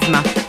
Prisma.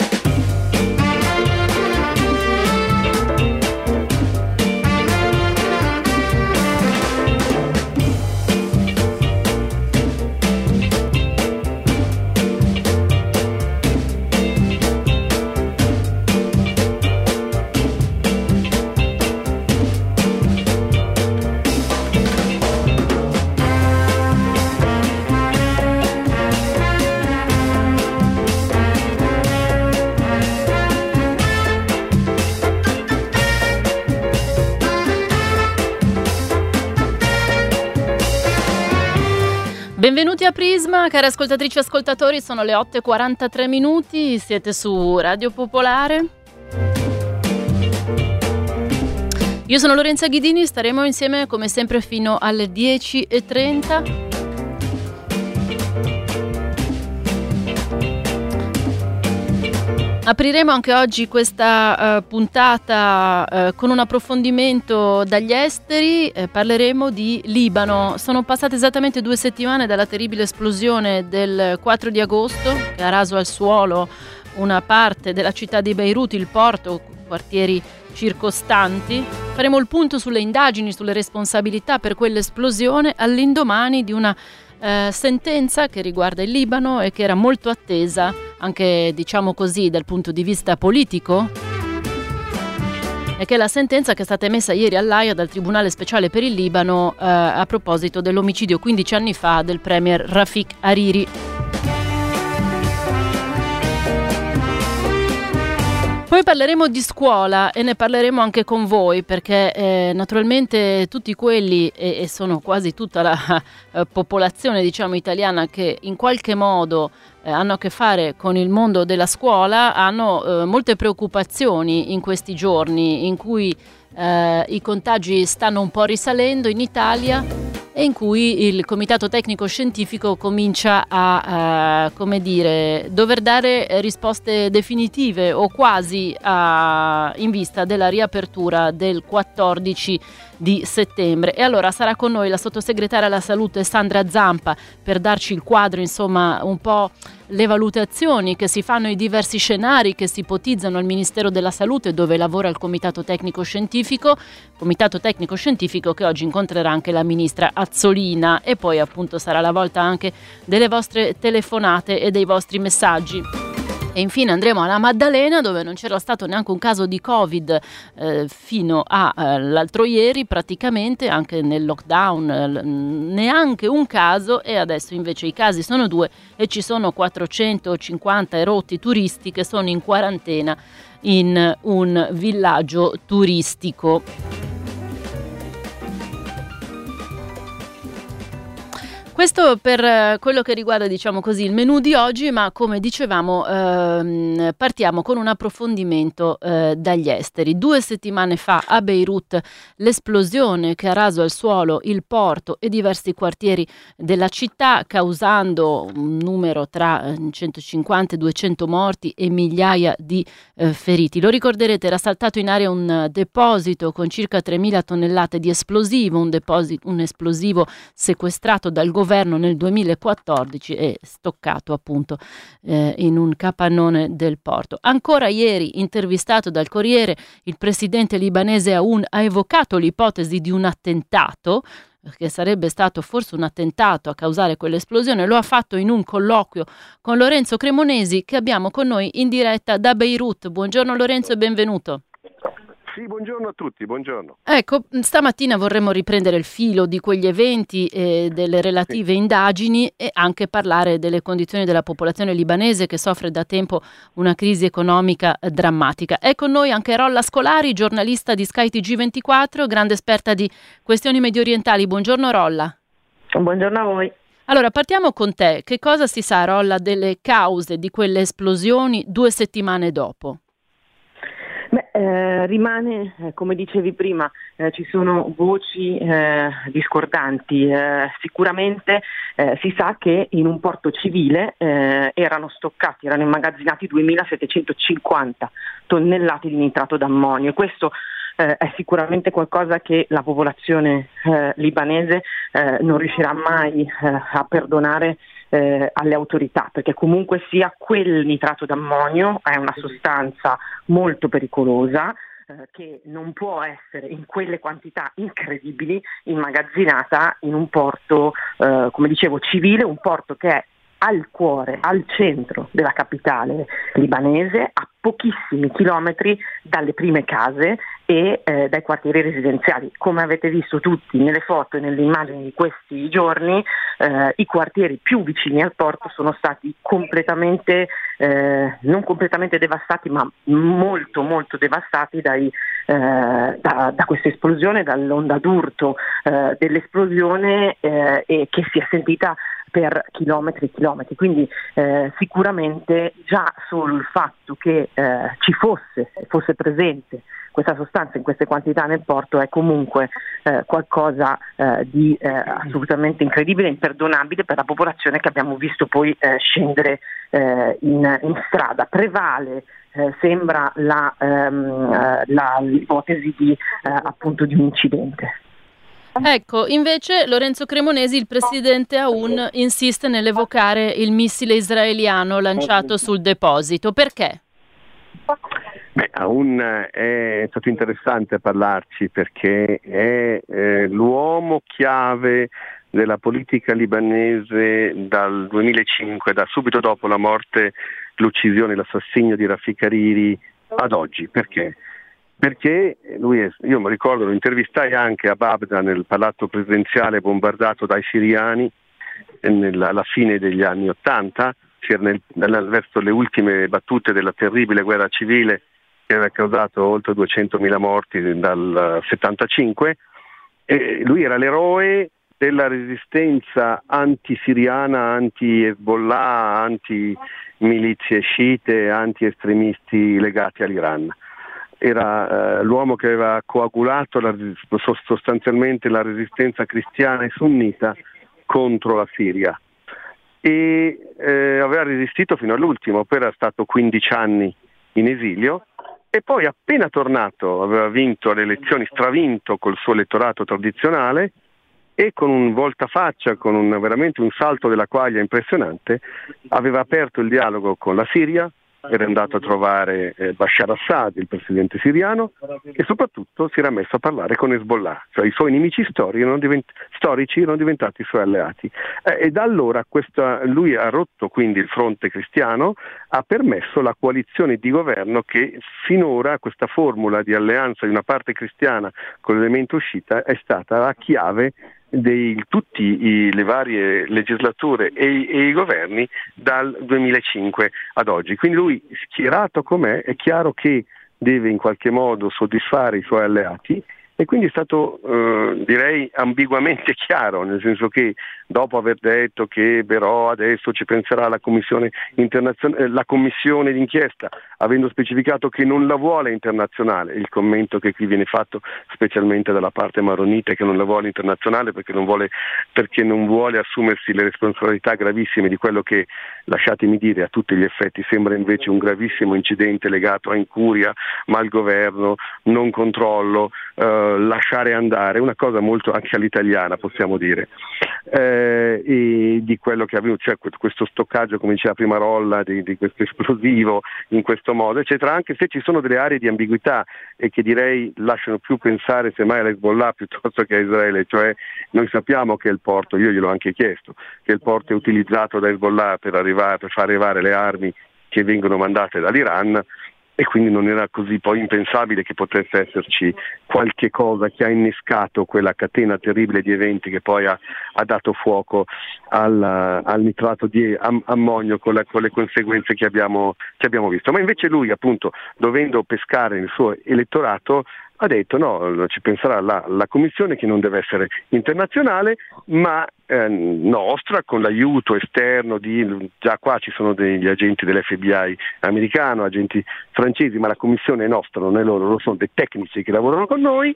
Benvenuti a Prisma, cari ascoltatrici e ascoltatori, sono le 8.43 minuti, siete su Radio Popolare. Io sono Lorenza Ghidini, staremo insieme come sempre fino alle 10.30. Apriremo anche oggi questa uh, puntata uh, con un approfondimento dagli esteri, eh, parleremo di Libano. Sono passate esattamente due settimane dalla terribile esplosione del 4 di agosto che ha raso al suolo una parte della città di Beirut, il porto, quartieri circostanti. Faremo il punto sulle indagini, sulle responsabilità per quell'esplosione all'indomani di una eh, sentenza che riguarda il Libano e che era molto attesa anche diciamo così dal punto di vista politico e che è la sentenza che è stata emessa ieri all'AIA dal Tribunale Speciale per il Libano eh, a proposito dell'omicidio 15 anni fa del premier Rafik Hariri. Poi parleremo di scuola e ne parleremo anche con voi perché eh, naturalmente tutti quelli e, e, sono quasi tutta la eh, popolazione diciamo italiana che in qualche modo eh, hanno a che fare con il mondo della scuola hanno eh, molte preoccupazioni in questi giorni in cui eh, i contagi stanno un po' risalendo in Italia e in cui il comitato tecnico scientifico comincia a, come dire, dover dare risposte definitive o quasi a, in vista della riapertura del 14 di settembre. E allora sarà con noi la sottosegretaria alla salute Sandra Zampa per darci il quadro, insomma, un po' le valutazioni che si fanno, i diversi scenari che si ipotizzano al Ministero della Salute dove lavora il Comitato Tecnico Scientifico, Comitato Tecnico Scientifico che oggi incontrerà anche la Ministra Azzolina e poi appunto sarà la volta anche delle vostre telefonate e dei vostri messaggi. E infine andremo alla Maddalena dove non c'era stato neanche un caso di Covid eh, fino all'altro eh, ieri praticamente, anche nel lockdown, eh, neanche un caso e adesso invece i casi sono due e ci sono 450 erotti turisti che sono in quarantena in un villaggio turistico. Questo per eh, quello che riguarda, diciamo così, il menù di oggi, ma come dicevamo ehm, partiamo con un approfondimento eh, dagli esteri. Due settimane fa a Beirut l'esplosione che ha raso al suolo il porto e diversi quartieri della città, causando un numero tra 150 e 200 morti e migliaia di eh, feriti. Lo ricorderete, era saltato in aria un deposito con circa 3.000 tonnellate di esplosivo, un, deposito, un esplosivo sequestrato dal governo governo nel 2014 e stoccato appunto eh, in un capannone del porto. Ancora ieri, intervistato dal Corriere, il presidente libanese Aoun ha evocato l'ipotesi di un attentato che sarebbe stato forse un attentato a causare quell'esplosione, lo ha fatto in un colloquio con Lorenzo Cremonesi che abbiamo con noi in diretta da Beirut. Buongiorno Lorenzo e benvenuto. Sì, buongiorno a tutti, buongiorno. Ecco, stamattina vorremmo riprendere il filo di quegli eventi e delle relative sì. indagini e anche parlare delle condizioni della popolazione libanese che soffre da tempo una crisi economica drammatica. È con noi anche Rolla Scolari, giornalista di Sky TG24, grande esperta di questioni medio orientali. Buongiorno Rolla. Buongiorno a voi. Allora, partiamo con te. Che cosa si sa, Rolla, delle cause di quelle esplosioni due settimane dopo? Beh, eh, rimane, eh, come dicevi prima, eh, ci sono voci eh, discordanti. Eh, sicuramente si sa che in un porto civile erano stoccati, erano immagazzinati 2750 tonnellate di nitrato d'ammonio. Questo è sicuramente qualcosa che la popolazione libanese non riuscirà mai a perdonare eh, alle autorità, perché comunque sia quel nitrato d'ammonio è una sostanza molto pericolosa eh, che non può essere in quelle quantità incredibili immagazzinata in un porto, eh, come dicevo, civile, un porto che è al cuore, al centro della capitale libanese, a pochissimi chilometri dalle prime case e eh, dai quartieri residenziali. Come avete visto tutti nelle foto e nelle immagini di questi giorni, eh, i quartieri più vicini al porto sono stati completamente, eh, non completamente devastati, ma molto molto devastati dai, eh, da, da, questa esplosione, dall'onda d'urto eh, dell'esplosione eh, e che si è sentita per chilometri e chilometri. Quindi eh, sicuramente già solo il fatto che eh, ci fosse, fosse presente questa sostanza in queste quantità nel porto è comunque eh, qualcosa eh, di eh, assolutamente incredibile imperdonabile per la popolazione che abbiamo visto poi eh, scendere in, in, strada. Prevale sembra la, ehm, la, l'ipotesi di, appunto di un incidente. Ecco, invece Lorenzo Cremonesi, il presidente Aoun, insiste nell'evocare il missile israeliano lanciato sul deposito. Perché? Beh, Aoun è stato interessante parlarci perché è eh, l'uomo chiave della politica libanese dal 2005, da subito dopo la morte, l'uccisione, l'assassinio di Rafik Hariri ad oggi. Perché? Perché lui è, io mi ricordo, lo intervistai anche a Babda nel palazzo presidenziale bombardato dai siriani nella, alla fine degli anni Ottanta, verso le ultime battute della terribile guerra civile che aveva causato oltre 200.000 morti dal 75 e lui era l'eroe della resistenza anti-siriana, anti-Hezbollah, anti-milizie sciite, anti-estremisti legati all'Iran era eh, l'uomo che aveva coagulato la, sostanzialmente la resistenza cristiana e sunnita contro la Siria. E eh, aveva resistito fino all'ultimo, poi era stato 15 anni in esilio e poi appena tornato aveva vinto le elezioni, stravinto col suo elettorato tradizionale e con un voltafaccia, con un, veramente un salto della quaglia impressionante, aveva aperto il dialogo con la Siria, era andato a trovare eh, Bashar Assad, il presidente siriano, e soprattutto si era messo a parlare con Hezbollah, cioè i suoi nemici storici erano, divent- storici erano diventati i suoi alleati. Eh, e da allora questa, lui ha rotto quindi il fronte cristiano, ha permesso la coalizione di governo che finora questa formula di alleanza di una parte cristiana con l'elemento uscita è stata la chiave di tutte le varie legislature e, e, i governi dal 2005 ad oggi. Quindi lui, schierato com'è, è chiaro che deve in qualche modo soddisfare i suoi alleati e quindi è stato eh, direi ambiguamente chiaro, nel senso che dopo aver detto che però adesso ci penserà la commissione, eh, la commissione d'inchiesta, avendo specificato che non la vuole internazionale, il commento che qui viene fatto specialmente dalla parte maronita che non la vuole internazionale perché non vuole, perché non vuole assumersi le responsabilità gravissime di quello che, lasciatemi dire, a tutti gli effetti sembra invece un gravissimo incidente legato a incuria, malgoverno, non controllo. Eh, lasciare andare, una cosa molto anche all'italiana possiamo dire, eh, di quello che è avvenuto, cioè questo stoccaggio come diceva prima Rolla di, di, questo esplosivo in questo modo, eccetera, anche se ci sono delle aree di ambiguità e che direi lasciano più pensare semmai all'Hezbollah piuttosto che a Israele, cioè noi sappiamo che il porto, io gliel'ho anche chiesto, che il porto è utilizzato da Hezbollah per, arrivare, per far arrivare le armi che vengono mandate dall'Iran, e quindi non era così poi impensabile che potesse esserci qualche cosa che ha innescato quella catena terribile di eventi che poi ha, ha dato fuoco al, al, nitrato di ammonio con, la, con le conseguenze che abbiamo, che abbiamo visto. Ma invece lui appunto dovendo pescare nel suo elettorato ha detto no, ci penserà la, la, Commissione che non deve essere internazionale ma eh, nostra con l'aiuto esterno di, già qua ci sono degli agenti dell'FBI americano, agenti francesi, ma la Commissione è nostra, non è loro, sono dei tecnici che lavorano con noi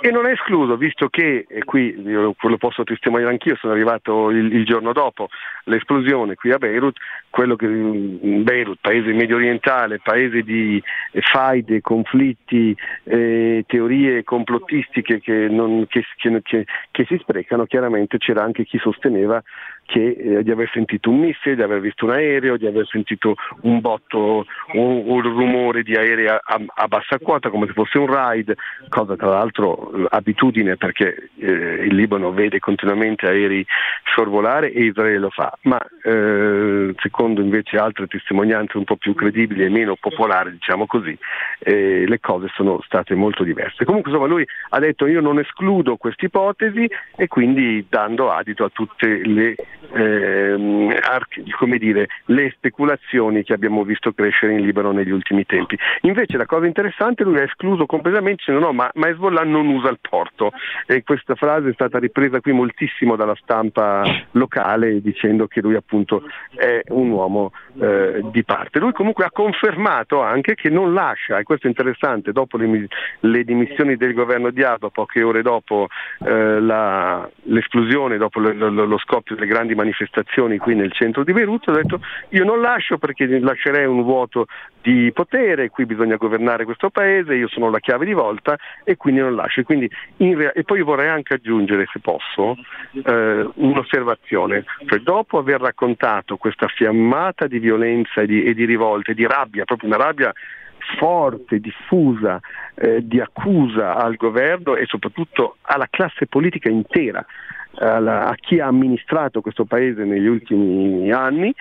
e non è escluso, visto che, e qui lo posso testimoniare anch'io, sono arrivato il, il, giorno dopo l'esplosione qui a Beirut, quello che Beirut, paese medio orientale, paese di faide, conflitti, eh, teorie complottistiche che, non, che, che, che, si sprecano, chiaramente c'era anche chi sosteneva che, eh, di aver sentito un missile, di aver visto un aereo, di aver sentito un botto, un, un rumore di aerei a, a, bassa quota come se fosse un raid, cosa tra l'altro abitudine perché eh, il Libano vede continuamente aerei sorvolare e Israele lo fa, ma eh, secondo invece altre testimonianze un po' più credibili e meno popolari, diciamo così, eh, le cose sono state molto diverse. Comunque insomma lui ha detto io non escludo questa ipotesi e quindi dando adito a tutte le, ehm, archi, dire, le speculazioni che abbiamo visto crescere in Libano negli ultimi tempi. Invece la cosa interessante lui ha escluso completamente dicendo no ma, ma Hezbollah non usa il porto e questa frase è stata ripresa qui moltissimo dalla stampa locale dicendo che lui appunto è un uomo eh, di parte. Lui comunque ha confermato anche che non lascia, e questo è interessante, dopo le, le dimissioni del governo di Abba, poche ore dopo eh, la, l'esplosione, dopo lo, lo, lo, scoppio delle grandi manifestazioni qui nel centro di Beirut, ha detto io non lascio perché lascerei un vuoto di potere, qui bisogna governare questo paese, io sono la chiave di volta e quindi non lascio. Quindi rea- e poi vorrei anche aggiungere, se posso, eh, un'osservazione. Cioè, dopo aver raccontato questa fiammata di violenza e di, e di rivolte, di rabbia, proprio una rabbia forte, diffusa, eh, di accusa al governo e soprattutto alla classe politica intera, alla, a chi ha amministrato questo paese negli ultimi anni,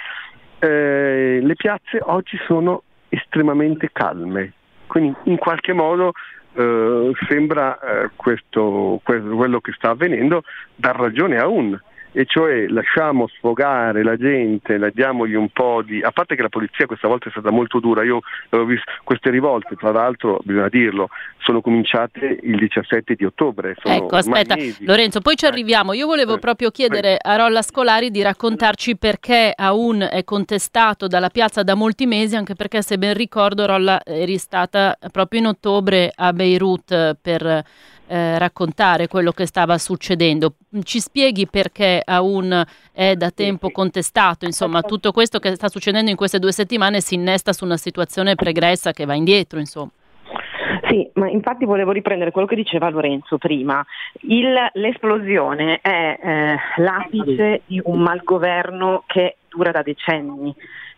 eh, le piazze oggi sono estremamente calme. Quindi in qualche modo eh, sembra eh, questo, quello che sta avvenendo dar ragione a un e cioè lasciamo sfogare la gente, diamogli un po' di... a parte che la polizia questa volta è stata molto dura, io ho visto queste rivolte, tra l'altro bisogna dirlo, sono cominciate il 17 di ottobre. ecco, aspetta, mesi. Lorenzo, poi ci eh. arriviamo. Io volevo eh. proprio chiedere a Rolla Scolari di raccontarci perché Aun è contestato dalla piazza da molti mesi, anche perché se ben ricordo Rolla eri stata proprio in ottobre a Beirut per eh, raccontare quello che stava succedendo. Ci spieghi perché Aoun è da tempo contestato, insomma tutto questo che sta succedendo in queste due settimane si innesta su una situazione pregressa che va indietro, insomma. Sì, ma infatti volevo riprendere quello che diceva Lorenzo prima. Il, l'esplosione è eh, l'apice di un malgoverno che dura da decenni.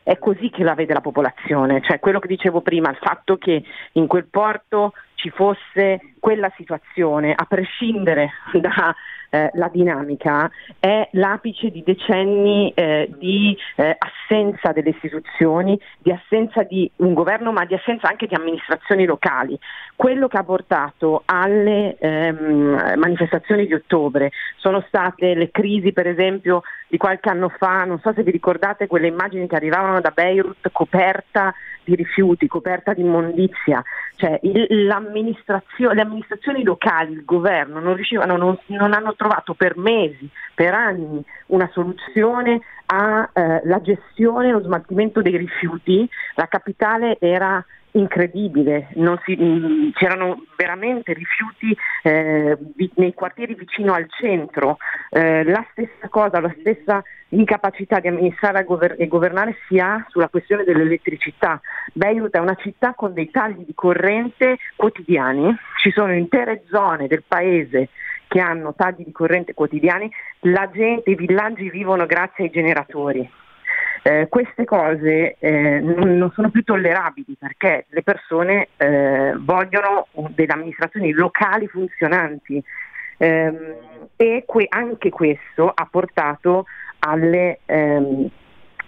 È così che la vede la popolazione, cioè quello che dicevo prima, il fatto che in quel porto ci fosse quella situazione, a prescindere da eh, la dinamica è l'apice di decenni eh, di eh, assenza delle istituzioni, di assenza di un governo, ma di assenza anche di amministrazioni locali. Quello che ha portato alle ehm, manifestazioni di ottobre sono state le crisi, per esempio, di qualche anno fa, non so se vi ricordate quelle immagini che arrivavano da Beirut coperta di rifiuti, coperta di immondizia, cioè il, le amministrazioni locali, il governo non riuscivano, non, non hanno trovato per mesi, per anni una soluzione alla eh, gestione e lo smaltimento dei rifiuti, la capitale era incredibile, si, mm, c'erano veramente rifiuti eh, nei quartieri vicino al centro, eh, la stessa cosa, la stessa incapacità di amministrare e governare si ha sulla questione dell'elettricità. Beirut è una città con dei tagli di corrente quotidiani, ci sono intere zone del paese che hanno tagli di corrente quotidiani, la gente, i villaggi vivono grazie ai generatori. Eh, queste cose eh, non, sono più tollerabili perché le persone eh, vogliono delle amministrazioni locali funzionanti ehm, e que- anche questo ha portato alle, ehm,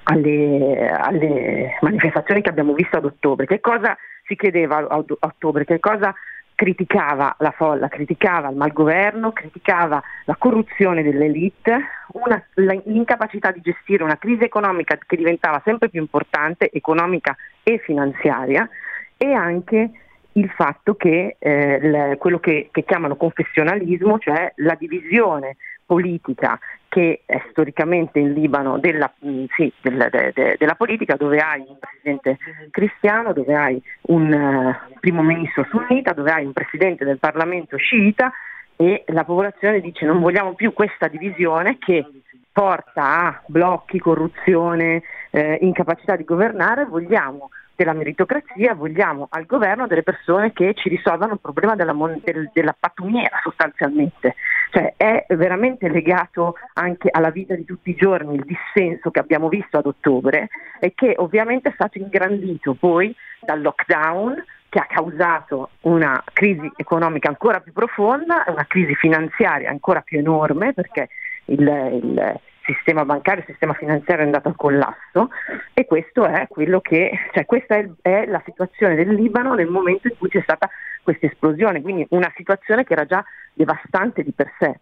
alle, alle, manifestazioni che abbiamo visto ad ottobre. Che cosa si chiedeva a ottobre? Che cosa criticava la folla, criticava il malgoverno, criticava la corruzione dell'elite, una, l'incapacità di gestire una crisi economica che diventava sempre più importante, economica e finanziaria, e anche il fatto che eh, le, quello che, che chiamano confessionalismo, cioè la divisione politica che è storicamente in Libano della, mm, sì, della, de, de, della, politica dove hai un presidente cristiano, dove hai un uh, primo ministro sunnita, dove hai un presidente del Parlamento sciita e la popolazione dice non vogliamo più questa divisione che porta a blocchi, corruzione, eh, incapacità di governare, vogliamo della meritocrazia, vogliamo al governo delle persone che ci risolvano il problema della, del, della pattumiera sostanzialmente. Cioè è veramente legato anche alla vita di tutti i giorni il dissenso che abbiamo visto ad ottobre e che ovviamente è stato ingrandito poi dal lockdown che ha causato una crisi economica ancora più profonda, una crisi finanziaria ancora più enorme perché il, il sistema bancario, il sistema finanziario è andato al collasso e questo è quello che, cioè questa è, è, la situazione del Libano nel momento in cui c'è stata questa esplosione, quindi una situazione che era già devastante di per sé.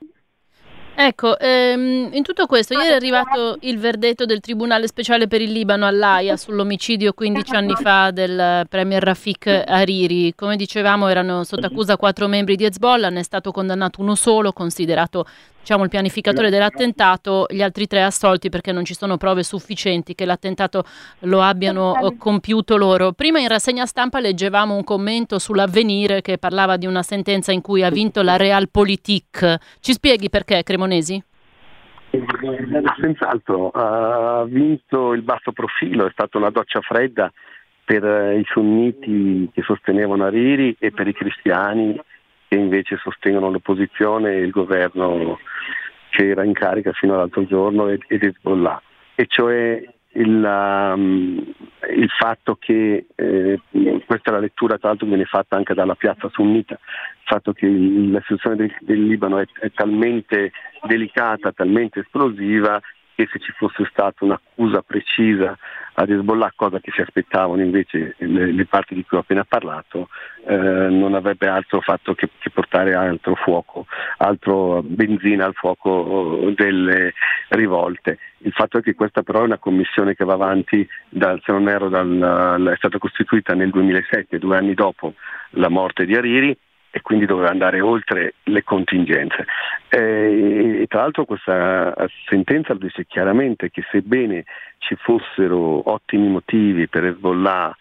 Ecco, ehm, in tutto questo, ieri è arrivato il verdetto del Tribunale Speciale per il Libano all'AIA sull'omicidio 15 anni fa del premier Rafik Hariri. Come dicevamo, erano sotto accusa quattro membri di Hezbollah, ne è stato condannato uno solo, considerato diciamo, il pianificatore dell'attentato, gli altri tre assolti perché non ci sono prove sufficienti che l'attentato lo abbiano eh, compiuto loro. Prima in rassegna stampa leggevamo un commento sull'avvenire che parlava di una sentenza in cui ha vinto la Realpolitik. Ci spieghi perché, Cremonesi? Senz'altro, ha vinto il basso profilo, è stata una doccia fredda per i sunniti che sostenevano Hariri e per i cristiani che invece sostengono l'opposizione e il governo che era in carica fino all'altro giorno ed, Hezbollah, e cioè il, um, il fatto che, eh, questa è la lettura tra l'altro viene fatta anche dalla piazza sunnita, il fatto che la situazione del, del Libano è, è talmente delicata, talmente esplosiva che se ci fosse stata un'accusa precisa ad Hezbollah, cosa che si aspettavano invece le, le parti di cui ho appena parlato, eh, non avrebbe altro fatto che, che, portare altro fuoco, altro benzina al fuoco delle rivolte. Il fatto è che questa però è una commissione che va avanti, dal, se non erro, dal, è stata costituita nel 2007, due anni dopo la morte di Hariri, e quindi doveva andare oltre le contingenze. E, tra l'altro questa sentenza dice chiaramente che sebbene ci fossero ottimi motivi per Hezbollah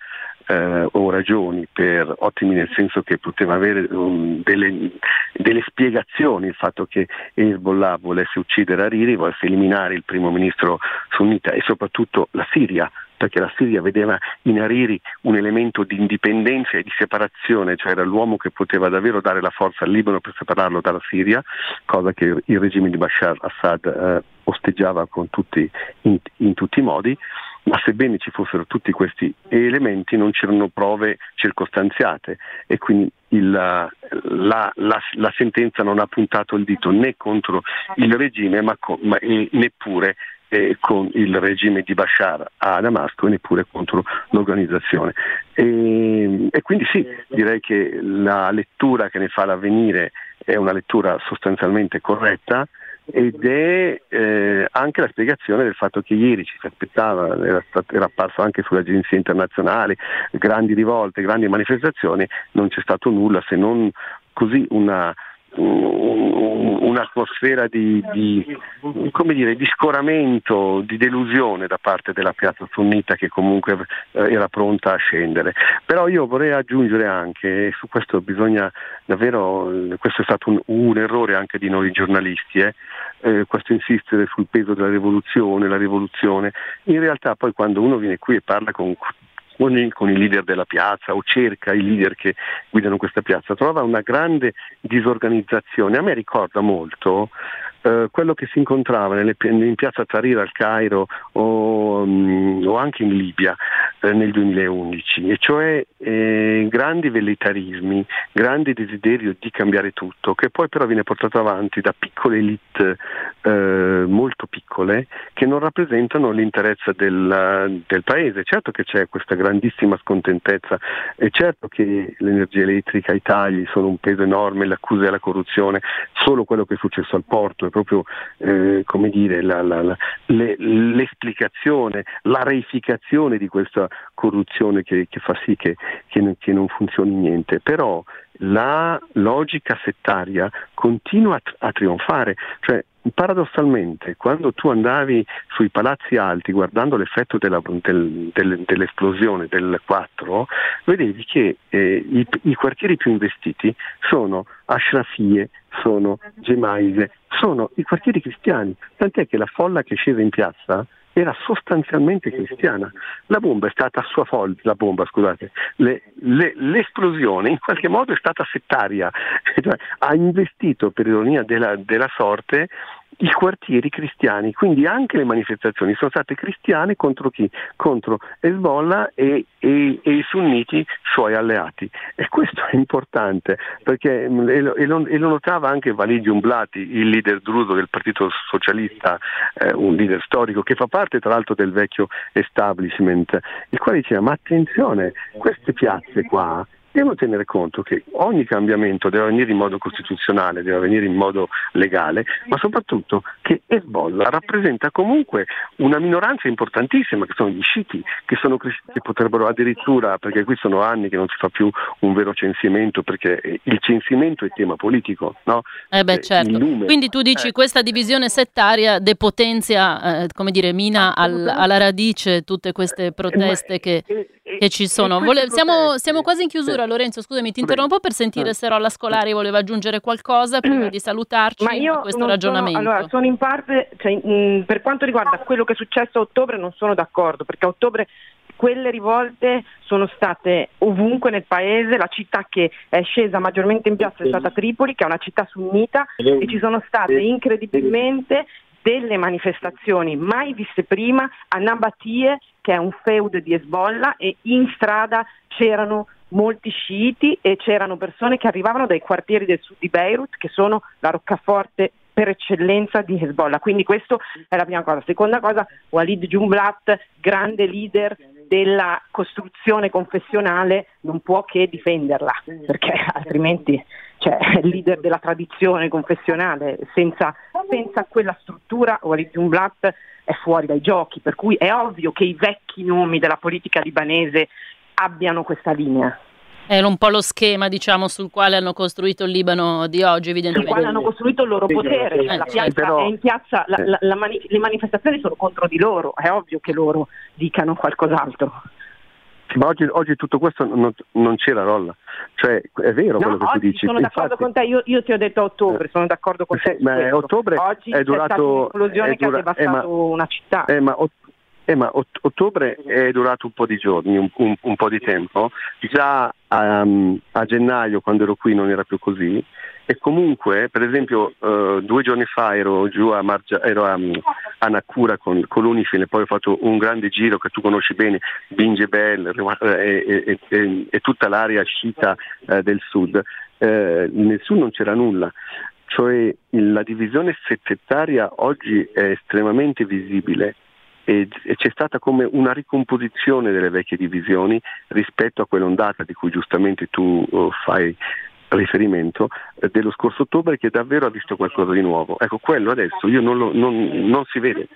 eh, o ragioni per ottimi nel senso che poteva avere um, delle, delle, spiegazioni il fatto che Hezbollah volesse uccidere Hariri, volesse eliminare il primo ministro sunnita e soprattutto la Siria perché la Siria vedeva in Hariri un elemento di indipendenza e di separazione, cioè era l'uomo che poteva davvero dare la forza al Libano per separarlo dalla Siria, cosa che il regime di Bashar Assad eh, osteggiava tutti, in, in tutti i modi ma sebbene ci fossero tutti questi elementi non c'erano prove circostanziate e quindi il, la, la, la, sentenza non ha puntato il dito né contro il regime ma, ma neppure eh, con il regime di Bashar a Damasco e neppure contro l'organizzazione. E, e, quindi sì, direi che la lettura che ne fa l'avvenire è una lettura sostanzialmente corretta ed è eh, anche la spiegazione del fatto che ieri ci si aspettava, era, era apparso anche sulle agenzie internazionali, grandi rivolte, grandi manifestazioni, non c'è stato nulla se non così una, un'atmosfera di, di, dire, di, scoramento, di delusione da parte della piazza sunnita che comunque eh, era pronta a scendere. Però io vorrei aggiungere anche, e su questo bisogna davvero, questo è stato un, un errore anche di noi giornalisti, eh, eh, questo insistere sul peso della rivoluzione, la rivoluzione, in realtà poi quando uno viene qui e parla con con i, con i leader della piazza o cerca i leader che guidano questa piazza, trova una grande disorganizzazione. A me ricorda molto eh, quello che si incontrava nelle, in piazza Tahrir al Cairo o, um, o anche in Libia eh, nel 2011, e cioè eh, grandi velleitarismi, grande desiderio di cambiare tutto, che poi però viene portato avanti da piccole elite eh, molto piccole che non rappresentano l'interesse del, del, paese. Certo che c'è questa grandissima scontentezza, è certo che l'energia elettrica, i tagli sono un peso enorme, le accuse della corruzione, solo quello che è successo al porto è proprio eh, come dire, la, la, la, le, l'esplicazione, la reificazione di questa corruzione che, che fa sì che, che, che non funzioni niente. Però la logica settaria continua a, a trionfare, cioè paradossalmente quando tu andavi sui palazzi alti guardando l'effetto della, del, del, dell'esplosione del 4, vedevi che eh, i, i, quartieri più investiti sono Ashrafie, sono Gemaise, sono i quartieri cristiani, tant'è che la folla che è scesa in piazza era sostanzialmente cristiana. La bomba è stata a sua volta, la bomba scusate, le, le, l'esplosione in qualche modo è stata settaria, cioè, ha investito per ironia della, della sorte i quartieri cristiani, quindi anche le manifestazioni sono state cristiane contro chi? Contro Hezbollah e, e, e i sunniti suoi alleati. E questo è importante perché lo, e lo, e lo notava anche Walid Jumblati, il leader druso del Partito Socialista, eh, un leader storico che fa parte tra l'altro del vecchio establishment, il quale diceva ma attenzione, queste piazze qua Devo tenere conto che ogni cambiamento deve avvenire in modo costituzionale, deve avvenire in modo legale, ma soprattutto che Hezbollah rappresenta comunque una minoranza importantissima, che sono gli sciiti, che sono che potrebbero addirittura, perché qui sono anni che non si fa più un vero censimento, perché il censimento è tema politico, no? Eh beh, eh, certo. Quindi tu dici eh. questa divisione settaria depotenzia, eh, come dire, mina al, alla radice tutte queste eh, proteste che, che ci sono. Vole- siamo, siamo quasi in chiusura Lorenzo, scusami, ti interrompo per sentire se Rolla Scolari voleva aggiungere qualcosa prima di salutarci Ma io questo ragionamento. Sono, allora, sono in parte, cioè, mh, per quanto riguarda quello che è successo a ottobre non sono d'accordo, perché a ottobre quelle rivolte sono state ovunque nel paese, la città che è scesa maggiormente in piazza è stata Tripoli, che è una città sunnita, e ci sono state incredibilmente delle manifestazioni mai viste prima a Nabatie, che è un feud di Hezbollah, e in strada c'erano molti sciiti e c'erano persone che arrivavano dai quartieri del sud di Beirut, che sono la roccaforte per eccellenza di Hezbollah. Quindi questa è la prima cosa. Seconda cosa, Walid Jumblat, grande leader della costruzione confessionale, non può che difenderla, perché altrimenti cioè, è il leader della tradizione confessionale. Senza, senza quella struttura Walid Jumblat è fuori dai giochi, per cui è ovvio che i vecchi nomi della politica libanese abbiano questa linea. È un po' lo schema, diciamo, sul quale hanno costruito il Libano di oggi, evidentemente. Sul quale hanno costruito il loro potere. Eh, la piazza però... è in piazza, la, la, la mani- le manifestazioni sono contro di loro, è ovvio che loro dicano qualcos'altro. Ma oggi, oggi, tutto questo non, non, c'era rolla, cioè è vero no, quello che tu dici. Sono Infatti, d'accordo con te, io, io, ti ho detto ottobre, eh, sono d'accordo con te. Ma ottobre oggi è durato. È dura, che ha devastato eh, ma, una città. Eh, ma eh, ma ott- ottobre è durato un po' di giorni, un, un, un po' di tempo. Già um, a gennaio, quando ero qui, non era più così. E comunque, per esempio, uh, due giorni fa ero giù a, Margia, ero a, a Nakura con, con l'Unifil e poi ho fatto un grande giro che tu conosci bene, Bingebel e, e, e, e, tutta l'area sciita uh, del sud. Uh, nel sud non c'era nulla cioè la divisione settaria oggi è estremamente visibile e, e c'è stata come una ricomposizione delle vecchie divisioni rispetto a quell'ondata di cui giustamente tu uh, fai riferimento eh, dello scorso ottobre che davvero ha visto qualcosa di nuovo. Ecco, quello adesso io non, lo, non, non si vede.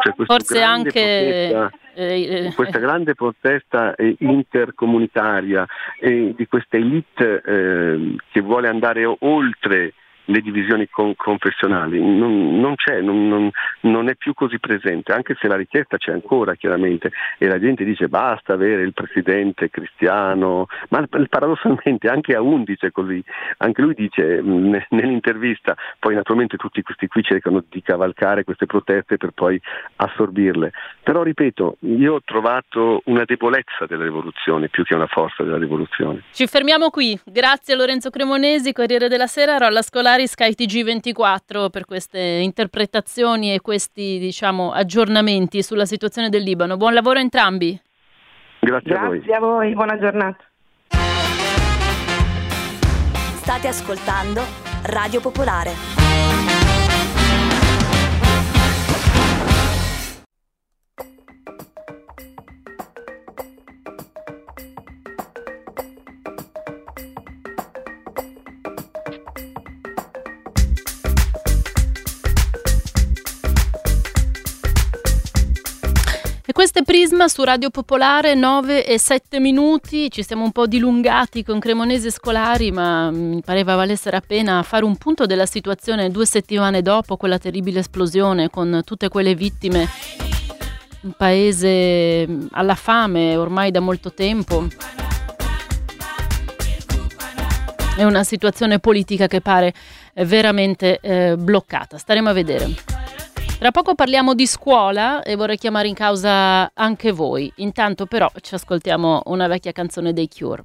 Cioè, Forse anche protesta, eh, eh, questa grande protesta eh, intercomunitaria di questa elite eh, che vuole andare oltre le divisioni con, confessionali, non, non c'è, non, non, non, è più così presente, anche se la richiesta c'è ancora chiaramente. E la gente dice basta avere il presidente cristiano, ma paradossalmente anche a 11 è così, anche lui dice nell'intervista, poi naturalmente tutti questi qui cercano di cavalcare queste proteste per poi assorbirle, però ripeto, io ho trovato una debolezza della rivoluzione più che una forza della rivoluzione. Ci fermiamo qui, grazie Lorenzo Cremonesi, Corriere della Sera, Rolla Scolari Ferrari Sky TG24 per queste interpretazioni e questi diciamo, aggiornamenti sulla situazione del Libano. Buon lavoro a entrambi. Grazie, Grazie a voi. buona giornata. State ascoltando Radio Popolare. Questo è Prisma su Radio Popolare, 9 e 7 minuti, ci siamo un po' dilungati con Cremonese Scolari, ma mi pareva valesse la pena fare un punto della situazione due settimane dopo quella terribile esplosione con tutte quelle vittime. Un paese alla fame ormai da molto tempo. È una situazione politica che pare veramente eh, bloccata. Staremo a vedere. Tra poco parliamo di scuola e vorrei chiamare in causa anche voi. Intanto però ci ascoltiamo una vecchia canzone dei Cure.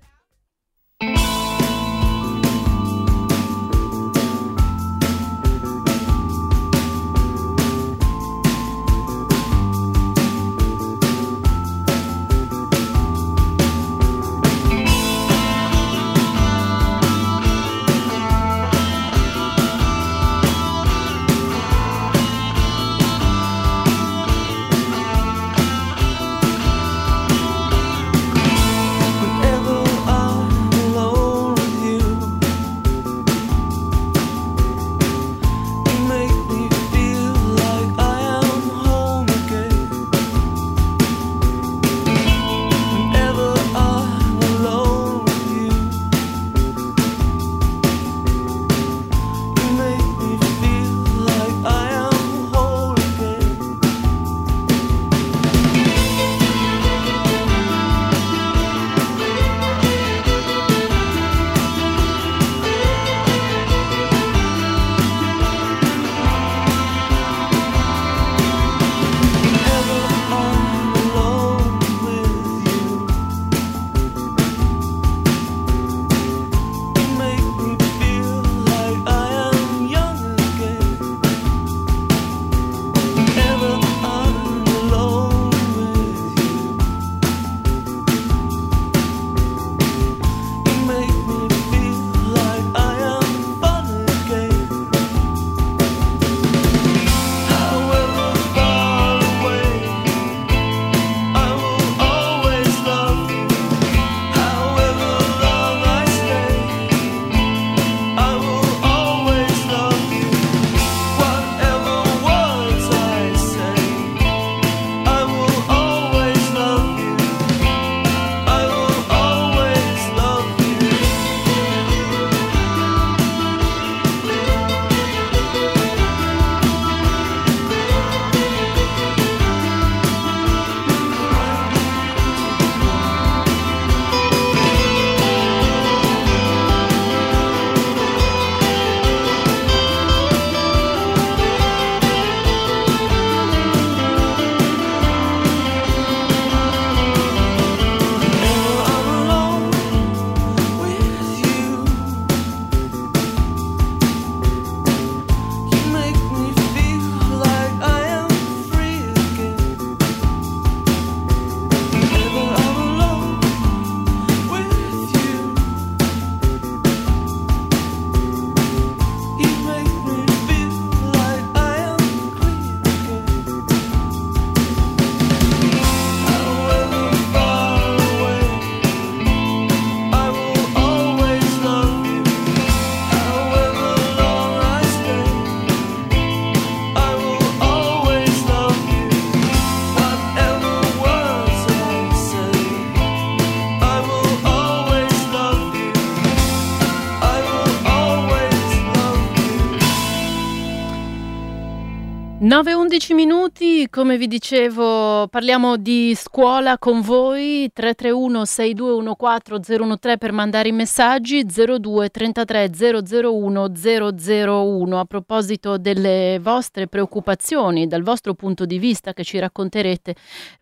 Nove undici minuti, come vi dicevo, parliamo di scuola con voi, 331 6214 013 per mandare i messaggi, 02 33 001 001 a proposito delle vostre preoccupazioni, dal vostro punto di vista che ci racconterete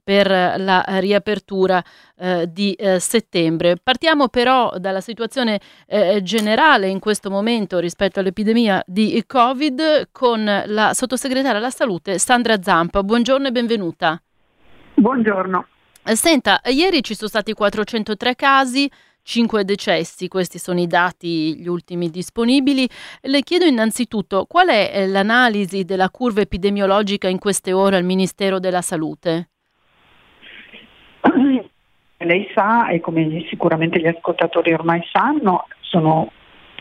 per la riapertura eh, di eh, settembre. Partiamo però dalla situazione eh, generale in questo momento rispetto all'epidemia di Covid con la sottosegretaria alla salute Sandra Zampa. Buongiorno e benvenuta. Buongiorno. Eh, senta, ieri ci sono stati 403 casi, 5 decessi, questi sono i dati gli ultimi disponibili. Le chiedo innanzitutto qual è eh, l'analisi della curva epidemiologica in queste ore al Ministero della Salute? Lei sa, e come sicuramente gli ascoltatori ormai sanno, sono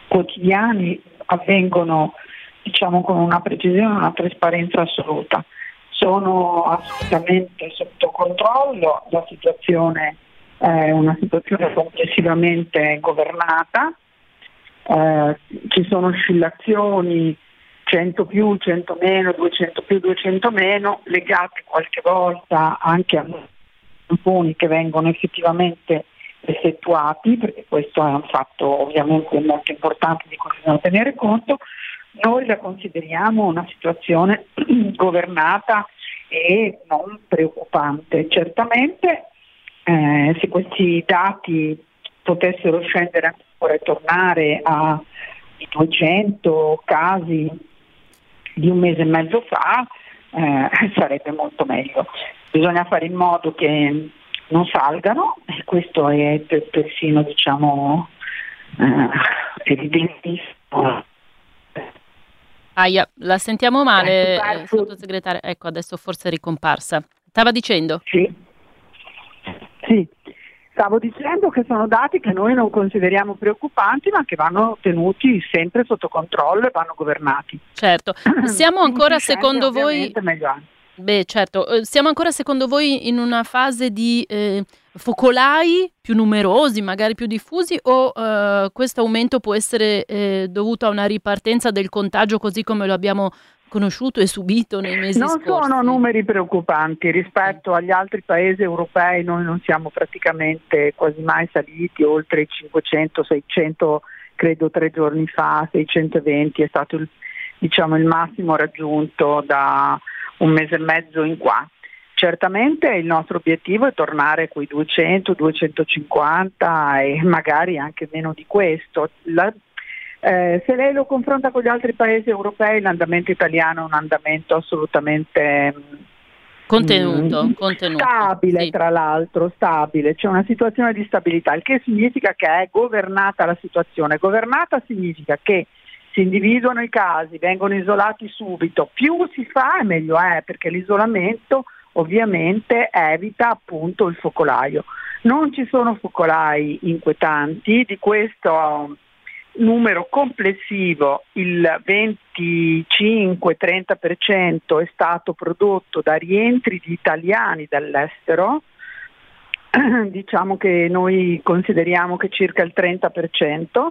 quotidiani, avvengono diciamo con una precisione e una trasparenza assoluta. Sono assolutamente sotto controllo, la situazione è una situazione complessivamente governata, eh, ci sono oscillazioni 100 più, 100 meno, 200 più, 200 meno, legate qualche volta anche a tamponi che vengono effettivamente effettuati, perché questo è un fatto ovviamente molto importante di cui bisogna tenere conto, noi la consideriamo una situazione governata e non preoccupante. Certamente eh, se questi dati potessero scendere ancora e tornare a 200 casi di un mese e mezzo fa, eh, sarebbe molto meglio. Bisogna fare in modo che non salgano e questo è persino diciamo, eh, evidentissimo. Aia, la sentiamo male, eh, sottosegretaria. Ecco, adesso forse è ricomparsa. Stava dicendo? Sì. Sì, stavo dicendo che sono dati che noi non consideriamo preoccupanti ma che vanno tenuti sempre sotto controllo e vanno governati. Certo, siamo ancora secondo voi... Beh, certo, eh, siamo ancora secondo voi in una fase di eh, focolai più numerosi, magari più diffusi, o eh, questo aumento può essere eh, dovuto a una ripartenza del contagio così come lo abbiamo conosciuto e subito nei mesi non scorsi? Non sono numeri preoccupanti rispetto agli altri paesi europei, noi non siamo praticamente quasi mai saliti oltre i 500, 600 credo tre giorni fa, 620 è stato il, diciamo, il massimo raggiunto da un mese e mezzo in qua. Certamente il nostro obiettivo è tornare a quei 200, 250 e magari anche meno di questo. La, eh, se lei lo confronta con gli altri paesi europei, l'andamento italiano è un andamento assolutamente mm, contenuto, mm, contenuto stabile, sì. tra l'altro, stabile, c'è una situazione di stabilità, il che significa che è governata la situazione. Governata significa che si individuano i casi, vengono isolati subito, più si fa e meglio è, perché l'isolamento ovviamente evita appunto il focolaio. Non ci sono focolai inquietanti, di questo numero complessivo il 25-30% è stato prodotto da rientri di italiani dall'estero, diciamo che noi consideriamo che circa il 30%,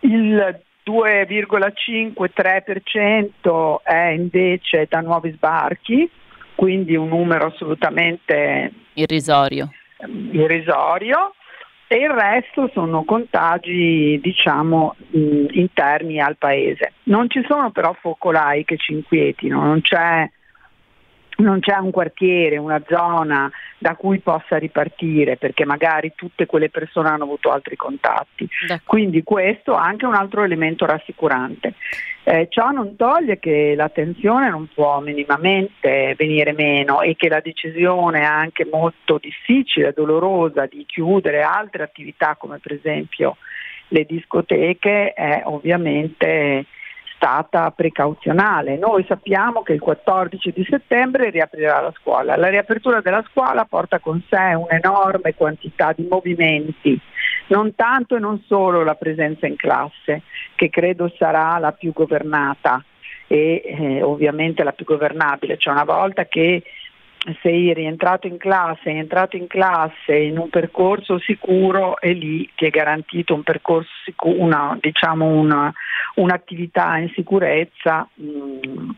il 2,5-3% è invece da nuovi sbarchi, quindi un numero assolutamente irrisorio. irrisorio e il resto sono contagi diciamo interni al paese. Non ci sono però focolai che ci inquietino, non c'è non c'è un quartiere, una zona da cui possa ripartire perché magari tutte quelle persone hanno avuto altri contatti. D'accordo. Quindi questo è anche un altro elemento rassicurante. Eh, ciò non toglie che l'attenzione non può minimamente venire meno e che la decisione anche molto difficile, dolorosa di chiudere altre attività come per esempio le discoteche è ovviamente stata precauzionale. Noi sappiamo che il 14 di settembre riaprirà la scuola. La riapertura della scuola porta con sé un'enorme quantità di movimenti, non tanto e non solo la presenza in classe, che credo sarà la più governata e eh, ovviamente la più governabile. Cioè una volta che sei rientrato in classe, hai entrato in classe in un percorso sicuro e lì ti è garantito un percorso sicuro, una, diciamo una, un'attività in sicurezza. Mm,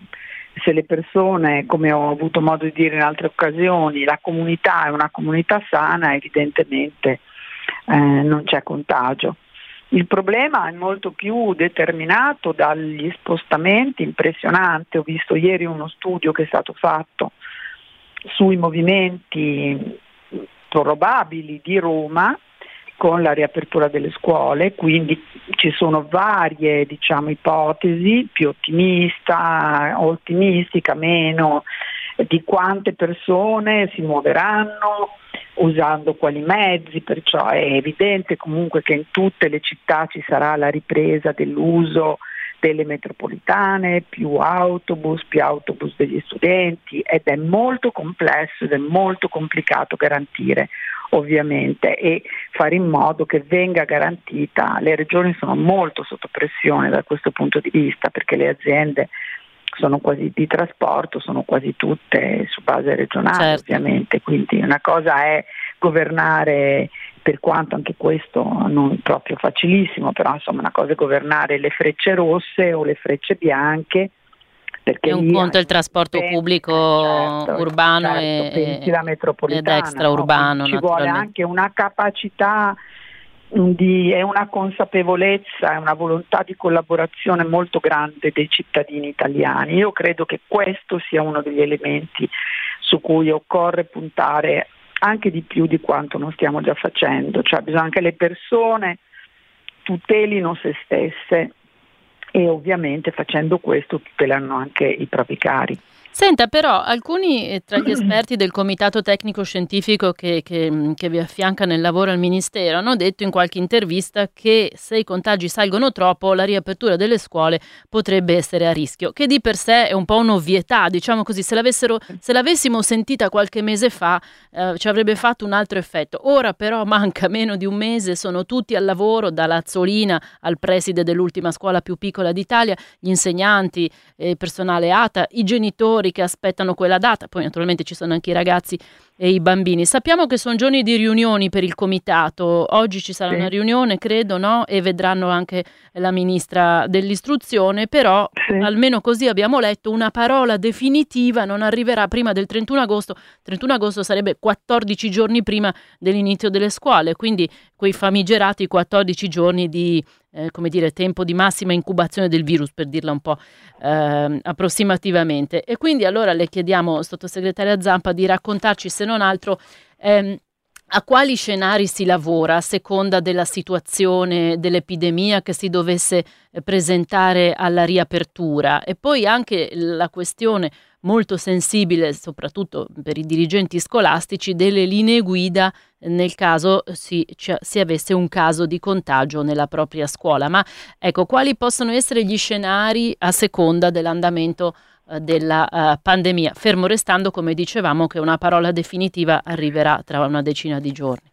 se le persone, come ho avuto modo di dire in altre occasioni, la comunità è una comunità sana, evidentemente eh, non c'è contagio. Il problema è molto più determinato dagli spostamenti impressionanti. Ho visto ieri uno studio che è stato fatto sui movimenti probabili di Roma con la riapertura delle scuole, quindi ci sono varie diciamo, ipotesi, più ottimista, ottimistica, meno, di quante persone si muoveranno, usando quali mezzi, perciò è evidente comunque che in tutte le città ci sarà la ripresa dell'uso delle metropolitane, più autobus, più autobus degli studenti ed è molto complesso ed è molto complicato garantire ovviamente e fare in modo che venga garantita, le regioni sono molto sotto pressione da questo punto di vista perché le aziende sono quasi di trasporto, sono quasi tutte su base regionale certo. ovviamente, quindi una cosa è governare per quanto anche questo non proprio facilissimo, però insomma una cosa è governare le frecce rosse o le frecce bianche. Perché è un conto il trasporto pensi, pubblico certo, urbano certo, e, ed extraurbano. No? Ci vuole anche una capacità di, è una consapevolezza, è una volontà di collaborazione molto grande dei cittadini italiani. Io credo che questo sia uno degli elementi su cui occorre puntare anche di più di quanto non stiamo già facendo, cioè bisogna che le persone tutelino se stesse e ovviamente facendo questo tutelano anche i propri cari. Senta, però alcuni eh, tra gli esperti del comitato tecnico scientifico che, che, mm, che, vi affianca nel lavoro al Ministero hanno detto in qualche intervista che se i contagi salgono troppo la riapertura delle scuole potrebbe essere a rischio, che di per sé è un po' un'ovvietà, diciamo così, se, se l'avessimo sentita qualche mese fa eh, ci avrebbe fatto un altro effetto. Ora però manca meno di un mese, sono tutti al lavoro, dalla Azzolina al preside dell'ultima scuola più piccola d'Italia, gli insegnanti, il eh, personale ATA, i genitori genitori che aspettano quella data, poi naturalmente ci sono anche i ragazzi e i bambini. Sappiamo che sono giorni di riunioni per il comitato, oggi ci sarà sì. una riunione credo no? e vedranno anche la ministra dell'istruzione, però sì. almeno così abbiamo letto una parola definitiva non arriverà prima del 31 agosto, 31 agosto sarebbe 14 giorni prima dell'inizio delle scuole, quindi quei famigerati 14 giorni di eh, come dire, tempo di massima incubazione del virus, per dirla un po' eh, approssimativamente. E quindi allora le chiediamo, sottosegretaria Zampa, di raccontarci se non altro ehm, a quali scenari si lavora a seconda della situazione dell'epidemia che si dovesse eh, presentare alla riapertura e poi anche la questione molto sensibile, soprattutto per i dirigenti scolastici, delle linee guida nel caso si, cioè, si, avesse un caso di contagio nella propria scuola. Ma ecco, quali possono essere gli scenari a seconda dell'andamento eh, della uh, pandemia, fermo restando, come dicevamo, che una parola definitiva arriverà tra una decina di giorni?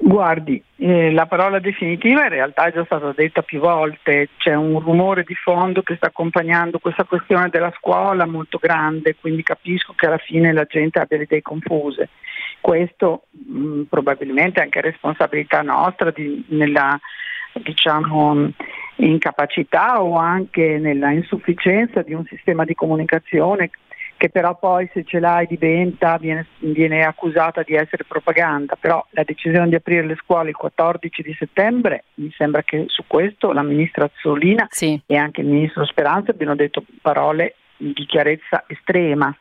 Guardi, eh, la parola definitiva in realtà è già stata detta più volte, c'è un rumore di fondo che sta accompagnando questa questione della scuola molto grande, quindi capisco che alla fine la gente abbia le idee confuse. Questo mh, probabilmente è anche responsabilità nostra di, nella diciamo, incapacità o anche nella insufficienza di un sistema di comunicazione che però poi se ce l'hai diventa, viene, viene, accusata di essere propaganda, però la decisione di aprire le scuole il 14 di settembre, mi sembra che su questo la ministra Azzolina sì. e anche il ministro Speranza abbiano detto parole di chiarezza estrema.